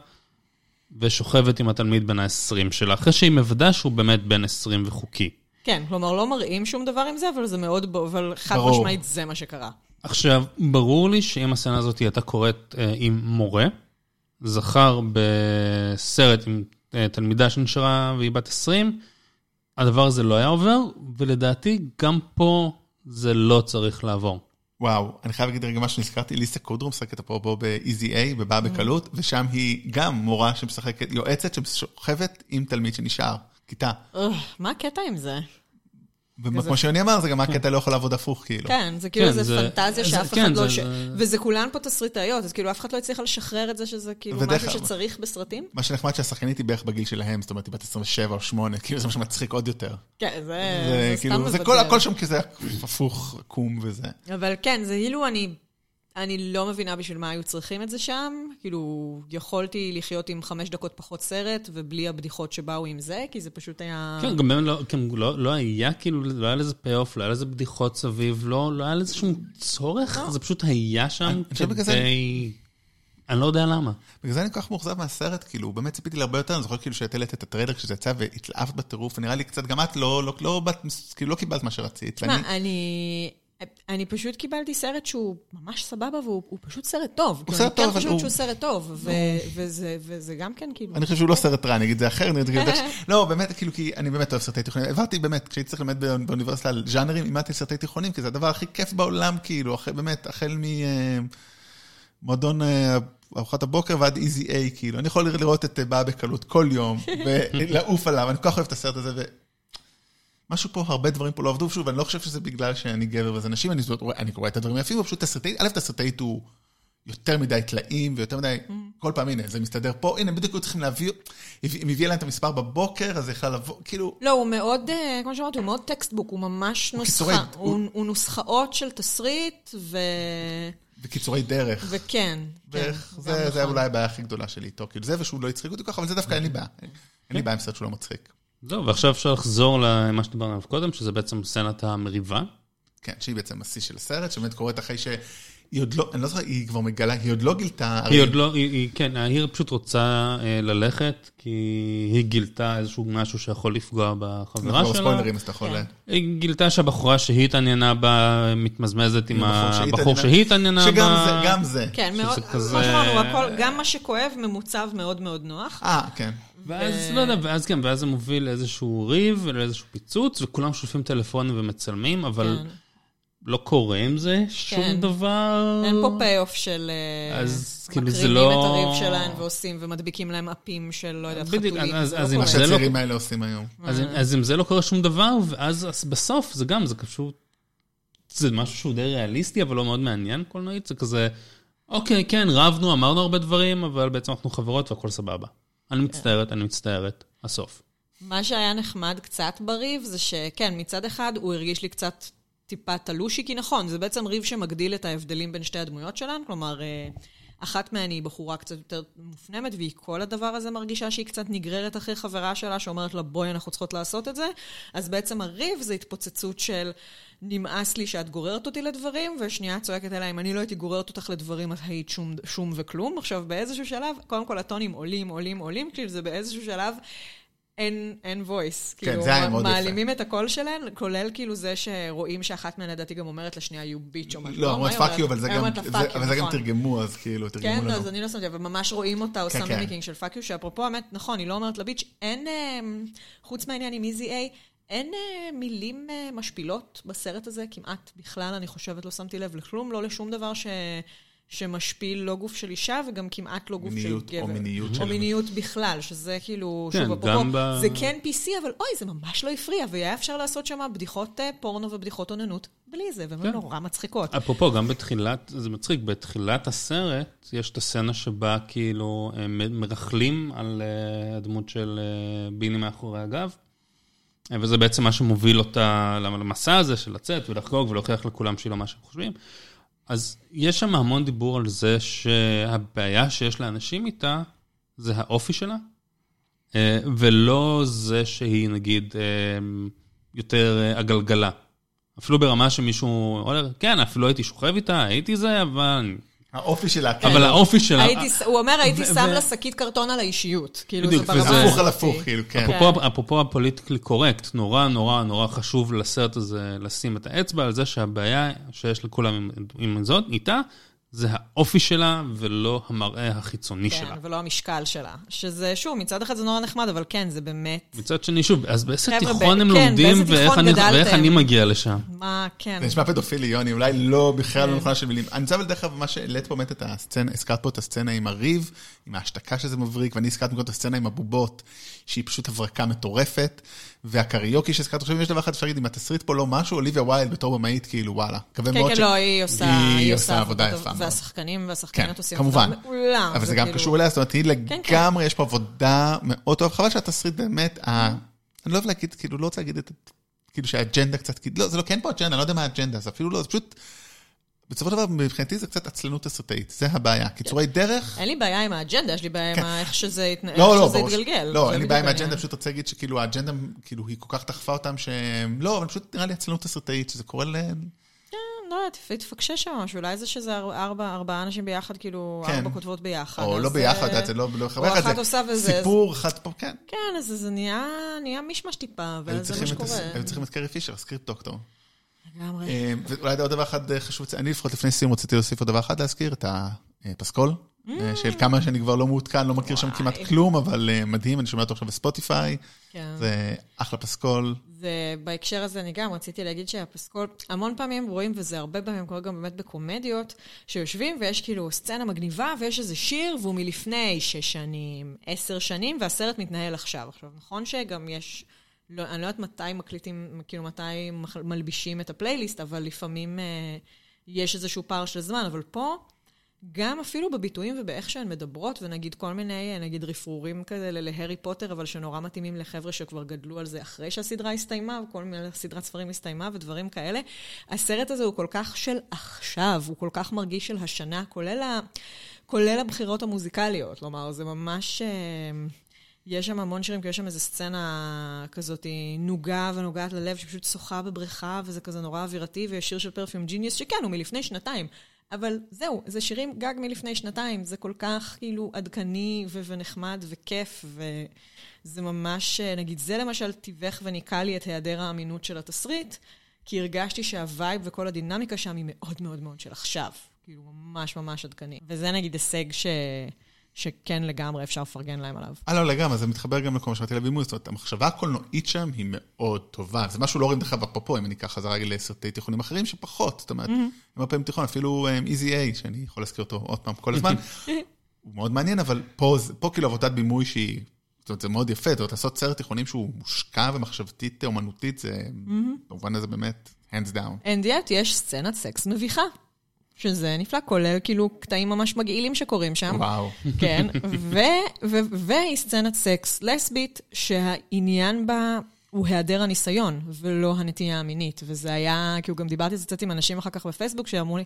ושוכבת עם התלמיד בן ה-20 שלה, אחרי שהיא מוודאה שהוא באמת בן 20 וחוקי. כן, כלומר, לא מראים שום דבר עם זה, אבל זה מאוד, אבל חד. משמעית זה מה שקרה. עכשיו, ברור לי שאם הסצנה הזאת הייתה קורית אה, עם מורה, זכר בסרט עם אה, תלמידה שנשארה והיא בת 20, הדבר הזה לא היה עובר, ולדעתי גם פה זה לא צריך לעבור. וואו, אני חייב להגיד רגע משהו, נזכרתי, ליסה קודרו משחקת אפרופו ב-Easy A, בבאה בקלות, ושם היא גם מורה שמשחקת, יועצת ששוכבת עם תלמיד שנשאר, כיתה. מה הקטע עם זה? וכמו שיוני אמר, זה גם הקטע לא יכול לעבוד הפוך, כאילו. כן, זה כאילו כן, זה- פנטזיה זה- שאף כן, אחד לא... זה- ש- זה- וזה כולן פה תסריטאיות, אז כאילו אף אחד לא הצליח לשחרר את זה שזה כאילו משהו שצריך בסרטים? מה שנחמד שהשחקנית היא בערך בגיל שלהם, זאת אומרת, היא בת 27 או 8, כאילו זה מה שמצחיק עוד יותר. כן, זה זה זה כאילו, סתם זה. הכל שם כזה הפוך, עקום וזה. אבל כן, זה כאילו אני... אני לא מבינה בשביל מה היו צריכים את זה שם. כאילו, יכולתי לחיות עם חמש דקות פחות סרט, ובלי הבדיחות שבאו עם זה, כי זה פשוט היה... כן, גם באמת לא, כן, לא, לא היה כאילו, לא היה לזה פי-אוף, לא היה לזה בדיחות סביב, לא, לא היה לזה שום צורך, לא. זה פשוט היה שם כדי... אני לא יודע למה. בגלל זה אני כל כך מאוכזב מהסרט, כאילו, באמת ציפיתי להרבה יותר, אני זוכר כאילו שהיית העלית את הטריילר כשזה יצא והתלהבת בטירוף, ונראה לי קצת, גם את לא, לא, לא, באת, כאילו, לא קיבלת מה שרצית. תשמע, ואני- אני... אני פשוט קיבלתי סרט שהוא ממש סבבה, והוא הוא פשוט סרט טוב. הוא סרט טוב, אני אבל כן הוא- חושבת שהוא סרט טוב, וזה- גם כן כאילו... אני חושב שהוא לא סרט רע, אני אגיד את זה אחר, אני יודעת ש... לא, באמת, כאילו, כי אני באמת אוהב סרטי תיכונים. עברתי באמת, כשהייתי צריך ללמד בא- באוניברסיטה על ז'אנרים, לימדתי סרטי תיכונים, כי זה הדבר הכי כיף בעולם, כאילו, באמת, החל ממועדון אה, ארוחת הבוקר ועד Easy A, כאילו. אני יכול לראות את אה, באה בקלות כל יום, ולעוף עליו, אני כל כך אוהב את הסרט הזה. משהו פה, הרבה דברים פה לא עבדו, שוב, אני לא חושב שזה בגלל שאני גבר וזה נשים, אני, רואה- אני קורא את הדברים היפים, ופשוט תסריטאית, א', תסריטאית הוא יותר מדי טלאים, ויותר מדי, כל פעם, הנה, זה מסתדר פה, הנה, בדיוק היו צריכים להביא, אם הביאה להם את המספר בבוקר, אז זה יכול לבוא, כאילו, לא, הוא מאוד, אה, כמו שאמרתי, הוא מאוד textbook, הוא ממש קיצורי- נוסחה. הוא- הוא הוא נוסחאות של תסריט, ו... בקיצורי דרך. וכן. בערך, כן, זה, זה נכון. אולי הבעיה הכי גדולה שלי איתו, כאילו זה ושהוא לא הצחיק אותי ככה, אבל זה דווקא אין לי בעיה. אין לי בעיה עם סרט שהוא לא מצחיק. זהו, ועכשיו אפשר לחזור למה שדיברנו עליו קודם, שזה בעצם סצנת המריבה. כן, שהיא בעצם השיא של הסרט, שבאמת קורית אחרי שהיא עוד לא, אני לא זוכר, היא כבר מגלה, היא עוד לא גילתה... היא עוד לא, היא, היא, כן, העיר פשוט רוצה אה, ללכת, כי היא גילתה איזשהו משהו שיכול לפגוע בחברה אנחנו שלה. ספוילרים, אז אתה יכול... כן. היא גילתה שהבחורה שהיא התעניינה בה מתמזמזת עם הבחור שהיא הבחור התעניינה- שהיא התעניינה בה. שגם זה, גם זה. כן, מאוד, כזה- כמו שאמרנו, הכל, גם מה שכואב ממוצב מאוד מאוד נוח. אה, כן. ואז, לא יודע, ואז כן, ואז זה מוביל לאיזשהו ריב ולאיזשהו פיצוץ, וכולם שולפים טלפונים ומצלמים, אבל כן. לא קורה עם זה שום כן. דבר. אין פה פי-אוף של... אה, אז כאילו זה מקרינים לא- את הריב שלהם ועושים, ומדביקים להם אפים של, לא יודעת, בדיוק, חתולים. אז- זה אז לא אם מה לא- שהצעירים האלה עושים היום. אז, אם- אז אם זה לא קורה שום דבר, ואז אז בסוף זה גם, זה פשוט, זה משהו שהוא די ריאליסטי, אבל לא מאוד מעניין קולנועית, זה כזה, אוקיי, כן, רבנו, אמרנו הרבה דברים, אבל בעצם אנחנו חברות והכל סבבה. אני מצטערת, אני מצטערת, הסוף. מה שהיה נחמד קצת בריב זה שכן, מצד אחד הוא הרגיש לי קצת טיפה תלושי, כי נכון, זה בעצם ריב שמגדיל את ההבדלים בין שתי הדמויות שלנו, כלומר, אה, אחת מהן היא בחורה קצת יותר מופנמת, והיא כל הדבר הזה מרגישה שהיא קצת נגררת אחרי חברה שלה, שאומרת לה, בואי, אנחנו צריכות לעשות את זה. אז בעצם הריב זה התפוצצות של, נמאס לי שאת גוררת אותי לדברים, ושנייה צועקת אליה, אם אני לא הייתי גוררת אותך לדברים, אז היית שום, שום וכלום. עכשיו, באיזשהו שלב, קודם כל הטונים עולים, עולים, עולים, כאילו זה באיזשהו שלב... אין, אין voice. כן, כאילו, זה היה מאוד יפה. מעלימים את הקול שלהן, כולל כאילו זה שרואים שאחת מהן לדעתי גם אומרת לשנייה, you bitch או משהו. לא, היא fuck you, אבל זה גם, זה- אבל זה גם. תרגמו, אז כאילו, תרגמו כן, לנו. אז אני לא שמתי, אבל ממש רואים אותה עושה כן, כן. mimicking של fuck you, שאפרופו, האמת, נכון, היא לא אומרת לה bitch, אין, אה, חוץ מהעניין עם איזי איי, אין אה, מילים אה, משפילות בסרט הזה, כמעט בכלל, אני חושבת, לא שמתי לב לכלום, לא לשום דבר ש... שמשפיל לא גוף של אישה וגם כמעט לא גוף של מיניות, גבר. או מיניות או של- מיניות בכלל, שזה כאילו, כן, שוב, אפרופו, גם ב- זה כן PC, אבל אוי, זה ממש לא הפריע, והיה אפשר לעשות שם בדיחות אה, פורנו ובדיחות אוננות בלי זה, והן כן. נורא מצחיקות. אפרופו, גם בתחילת, זה מצחיק, בתחילת הסרט יש את הסצנה שבה כאילו הם מרכלים על אה, הדמות של אה, ביני מאחורי הגב, אה, וזה בעצם מה שמוביל אותה למסע הזה של לצאת ולחגוג ולהוכיח לכולם שהיא לא מה שהם חושבים. אז יש שם המון דיבור על זה שהבעיה שיש לאנשים איתה זה האופי שלה, אה, ולא זה שהיא נגיד אה, יותר אה, עגלגלה. אפילו ברמה שמישהו אומר, כן, אפילו הייתי שוכב איתה, הייתי זה, אבל האופי שלה, אבל האופי שלה... הוא אומר, הייתי שם לה שקית קרטון על האישיות. כאילו, בדיוק, זה ברמה וזה- הפוך על. הפוך, כאילו, כן. אפרופו, הפוליטיקלי קורקט, נורא נורא נורא חשוב לסרט הזה לשים את האצבע על זה שהבעיה שיש לכולם עם זאת, איתה, זה האופי שלה ולא המראה החיצוני כן, שלה. ולא המשקל שלה. שזה, שוב, מצד אחד זה נורא נחמד, אבל כן, זה באמת... מצד שני, שוב, אז באיזה תיכון ב- הם כן, לומדים ואיך תיכון אני? ואיך אני מגיע לשם? מה, כן. זה נשמע פדופילי, יוני, אולי לא, בכלל לא כן. נכונה של מילים. אני רוצה אבל דרך אגב, מה שהעלית פה באמת את הסצנה, הזכרת פה את הסצנה עם הריב, עם ההשתקה שזה מבריק, ואני הזכרתי קודם את הסצנה עם הבובות, שהיא פשוט הברקה מטורפת, והקריוקי שהזכרת עכשיו, אם יש דבר אחד אפשר להגיד, אם התסריט פה לא משהו, אוליביה ויילד בתור במאית, כאילו, וואלה. מקווה כן, מאוד כן, לא, היא עושה, היא עושה עבודה יפה. והשחקנים כן, והשחקניות עושים כמובן. עבודה מעולה. אבל זה גם כאילו- קשור אליה, זאת אומרת, היא כן. לגמרי, יש פה עבודה מאוד טובה. חבל שהתסריט באמת, ה- אני לא אוהב להגיד, כאילו, לא רוצה להגיד את, כאילו שהאג'נדה קצת, לא, זה לא, כן פה אג'נדה, אני לא יודע מה האג'נדה, זה אפילו לא, זה פשוט, בסופו של דבר, מבחינתי זה קצת עצלנות תסריטאית, זה הבעיה. קיצורי דרך, אין לי בעיה עם האג'נדה, יש לי בעיה כן. עם ה- איך שזה התנ- לא, לא, התגלגל. לא, אין לי בעיה עם. האג'נדה, פשוט רוצה להגיד שכאילו האג'נדה, כאילו, היא כל כך דחפה אותם שהם, לא, אבל פשוט נראה לי עצלנות תסריטאית, שזה קורה ל... לא יודעת, התפקשש שם משהו, אולי זה שזה אר- ארבע, ארבעה אנשים ביחד, כאילו, כן. ארבע כותבות ביחד. או לא ביחד, זה לא לא או אחת עושה וזה, סיפור, אחת פה, כן. כן, אז זה נהיה, מישמש טיפה, היו ואז זה צריכים מה שקורה. היו צריכים את קרי פישר, script doctor. לגמרי. אה, ואולי עוד דבר אחד אה, חשוב, אני לפחות לפני סיום רציתי להוסיף עוד דבר אחד להזכיר, את הפסקול, אה, של כמה שאני כבר לא מעודכן, לא מכיר שם. כמעט כלום, אבל מדהים, אני שומע אותו עכשיו בספוטיפיי, כן. זה אחלה פסקול. ובהקשר הזה אני גם רציתי להגיד שהפסקול, המון פעמים רואים, וזה הרבה פעמים קורה גם באמת בקומדיות, שיושבים ויש כאילו סצנה מגניבה, ויש איזה שיר, והוא מלפני שש שנים, עשר שנים, והסרט מתנהל עכשיו. עכשיו, נכון שגם יש, לא, אני לא יודעת מתי מקליטים, כאילו מתי מלבישים את הפלייליסט, אבל לפעמים אה, יש איזשהו פער של זמן, אבל פה... גם אפילו בביטויים ובאיך שהן מדברות, ונגיד כל מיני, נגיד רפרורים כאלה להארי פוטר, אבל שנורא מתאימים לחבר'ה שכבר גדלו על זה אחרי שהסדרה הסתיימה, וכל מיני סדרת ספרים הסתיימה ודברים כאלה. הסרט הזה הוא כל כך של עכשיו, הוא כל כך מרגיש של השנה, כולל, ה, כולל הבחירות המוזיקליות. כלומר, זה ממש... אה, יש שם המון שירים, כי יש שם איזו סצנה כזאת נוגה ונוגעת ללב, שפשוט שוחה בבריכה, וזה כזה נורא אווירתי, ויש שיר של פרפיום ג'יניוס, שכן, הוא מלפני שנתיים. אבל זהו, זה שירים גג מלפני שנתיים, זה כל כך כאילו עדכני ו- ונחמד וכיף, וזה ממש, נגיד, זה למשל תיווך וניקה לי את היעדר האמינות של התסריט, כי הרגשתי שה vibe וכל הדינמיקה שם היא מאוד מאוד מאוד של עכשיו. כאילו, ממש ממש עדכני. וזה נגיד הישג ש... שכן לגמרי אפשר לפרגן להם עליו. אה, לא, לגמרי, זה מתחבר גם לכל מה שאמרתי לבימוי, זאת אומרת, המחשבה הקולנועית שם היא מאוד טובה. זה משהו לא רואים דרך אגב אפרופו, אם אני אקח חזרה לסרטי תיכונים אחרים שפחות, זאת אומרת, הם הרבה פעמים תיכון, אפילו um, Easy A, שאני יכול להזכיר אותו עוד פעם כל הזמן, הוא מאוד מעניין, אבל פה, פה כאילו עבודת בימוי שהיא, זאת אומרת, זה מאוד יפה, זאת אומרת, לעשות סרט תיכונים שהוא מושקע ומחשבתית, אומנותית, זה, במובן הזה באמת, hands down. And yet יש סצנת סקס מביכה, שזה נפלא, כולל כאילו קטעים ממש מגעילים שקורים שם. וואו. כן, והיא סצנת סקס לסבית, שהעניין בה הוא היעדר הניסיון, ולא הנטייה המינית. וזה היה, כאילו גם דיברתי על זה קצת עם אנשים אחר כך בפייסבוק, שאמרו לי,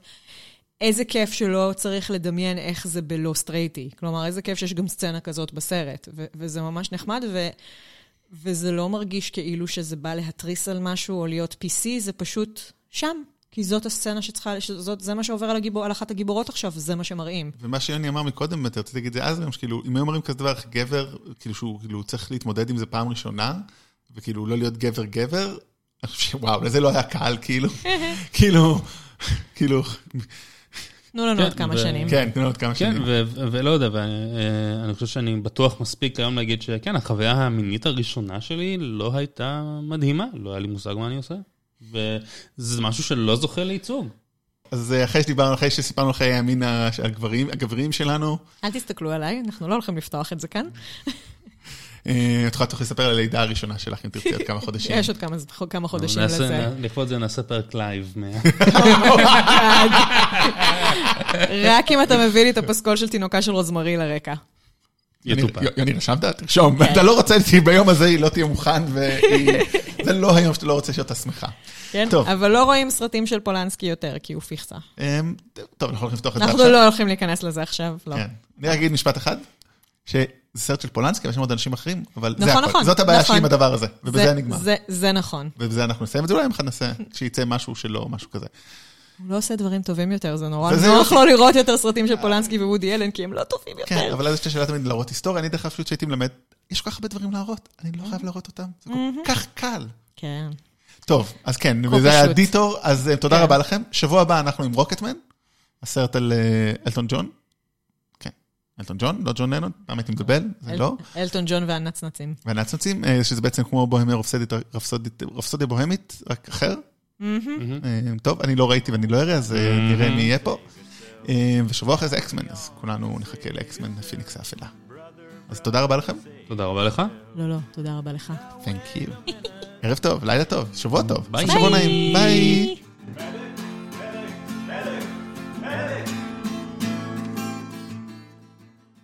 איזה כיף שלא צריך לדמיין איך זה בלא סטרייטי. כלומר, איזה כיף שיש גם סצנה כזאת בסרט. ו- וזה ממש נחמד, ו... וזה לא מרגיש כאילו שזה בא להתריס על משהו או להיות PC, זה פשוט שם. כי זאת הסצנה שצריכה, שזאת, זה מה שעובר על, הגיבור, על אחת הגיבורות עכשיו, זה מה שמראים. ומה שיוני אמר מקודם, באמת, רציתי להגיד את זה אז גם, שכאילו, אם היו אומרים כזה דבר, גבר, כאילו שהוא כאילו, צריך להתמודד עם זה פעם ראשונה, וכאילו לא להיות גבר-גבר, אני חושב שוואו, לזה לא היה קל, כאילו, כאילו, כאילו, תנו לנו כן, עוד כמה שנים. כן, תנו לנו עוד כמה כן, שנים. ו- ו- ולא יודע, ואני חושב שאני בטוח מספיק היום להגיד שכן, החוויה המינית הראשונה שלי לא הייתה מדהימה, לא היה לי מושג מה אני עושה. וזה משהו שלא זוכה לייצוג. אז אה, אחרי שדיברנו, אחרי שסיפרנו על חיי המין הגברים, הגבריים שלנו, אל תסתכלו עליי, אנחנו לא הולכים לפתוח את זה כאן. אה, את יכולה תוכלי לספר על הלידה הראשונה שלך, אם תרצי עוד כמה חודשים. יש עוד כמה, כמה חודשים לזה. לכבוד זה נעשה פרק live. רק אם אתה מביא לי את הפסקול של תינוקה של רוזמרי לרקע. יוני- יטופל. יוני, רשמת? תרשום. אתה לא רוצה, ביום הזה היא לא תהיה מוכן, וזה לא היום שאתה לא רוצה שאתה שמחה. כן? טוב. אבל לא רואים סרטים של פולנסקי יותר, כי הוא פיכסה. אמ, טוב, אנחנו הולכים לפתוח את זה אנחנו עכשיו. לא הולכים להיכנס לזה עכשיו, לא. כן. אני רק אגיד משפט אחד, שזה סרט של פולנסקי, ויש שם עוד אנשים אחרים, אבל זה נכון, הכל. נכון, זאת הבעיה נכון. שלי עם הדבר הזה, ובזה זה- נגמר. זה- זה נכון. ובזה אנחנו נסיים את זה, אולי אם אחד נעשה, כשיצא משהו שלא, משהו כזה. הוא לא עושה דברים טובים יותר, זה נורא נוח. לו לראות יותר סרטים של פולנסקי ווודי אלן, כי הם לא טובים כן, יותר. אבל אז יש את השאלה תמיד להראות היסטוריה, אני דרך אגב פשוט שהייתי מלמד, יש כל כך הרבה דברים להראות, אני לא חייב להראות אותם, זה כל כך קל. כן. טוב, אז כן, וזה היה. דיטור, אז אה, תודה כן. רבה לכם. שבוע הבא אנחנו עם רוקטמן, הסרט על אה, אלטון ג'ון. כן, אלטון ג'ון, לא ג'ון לנון, פעם הייתי מבלבל, זה לא. אלטון ג'ון והנצנצים. והנאצנצים, אה, שזה בעצם כמו בוהמיה רפסודיה בוהמית, רק אחר. טוב, אני לא ראיתי ואני לא אראה, אז אה, נראה מי יהיה פה. ושבוע אחרי זה אקסמן, אז כולנו נחכה לאקסמן, הפיניקס האפלה. אז תודה רבה לכם. תודה רבה לך. לא, לא, תודה רבה לך. Thank you. ערב טוב, לילה טוב, שבוע טוב. ביי. סוף שבוע נעים. ביי.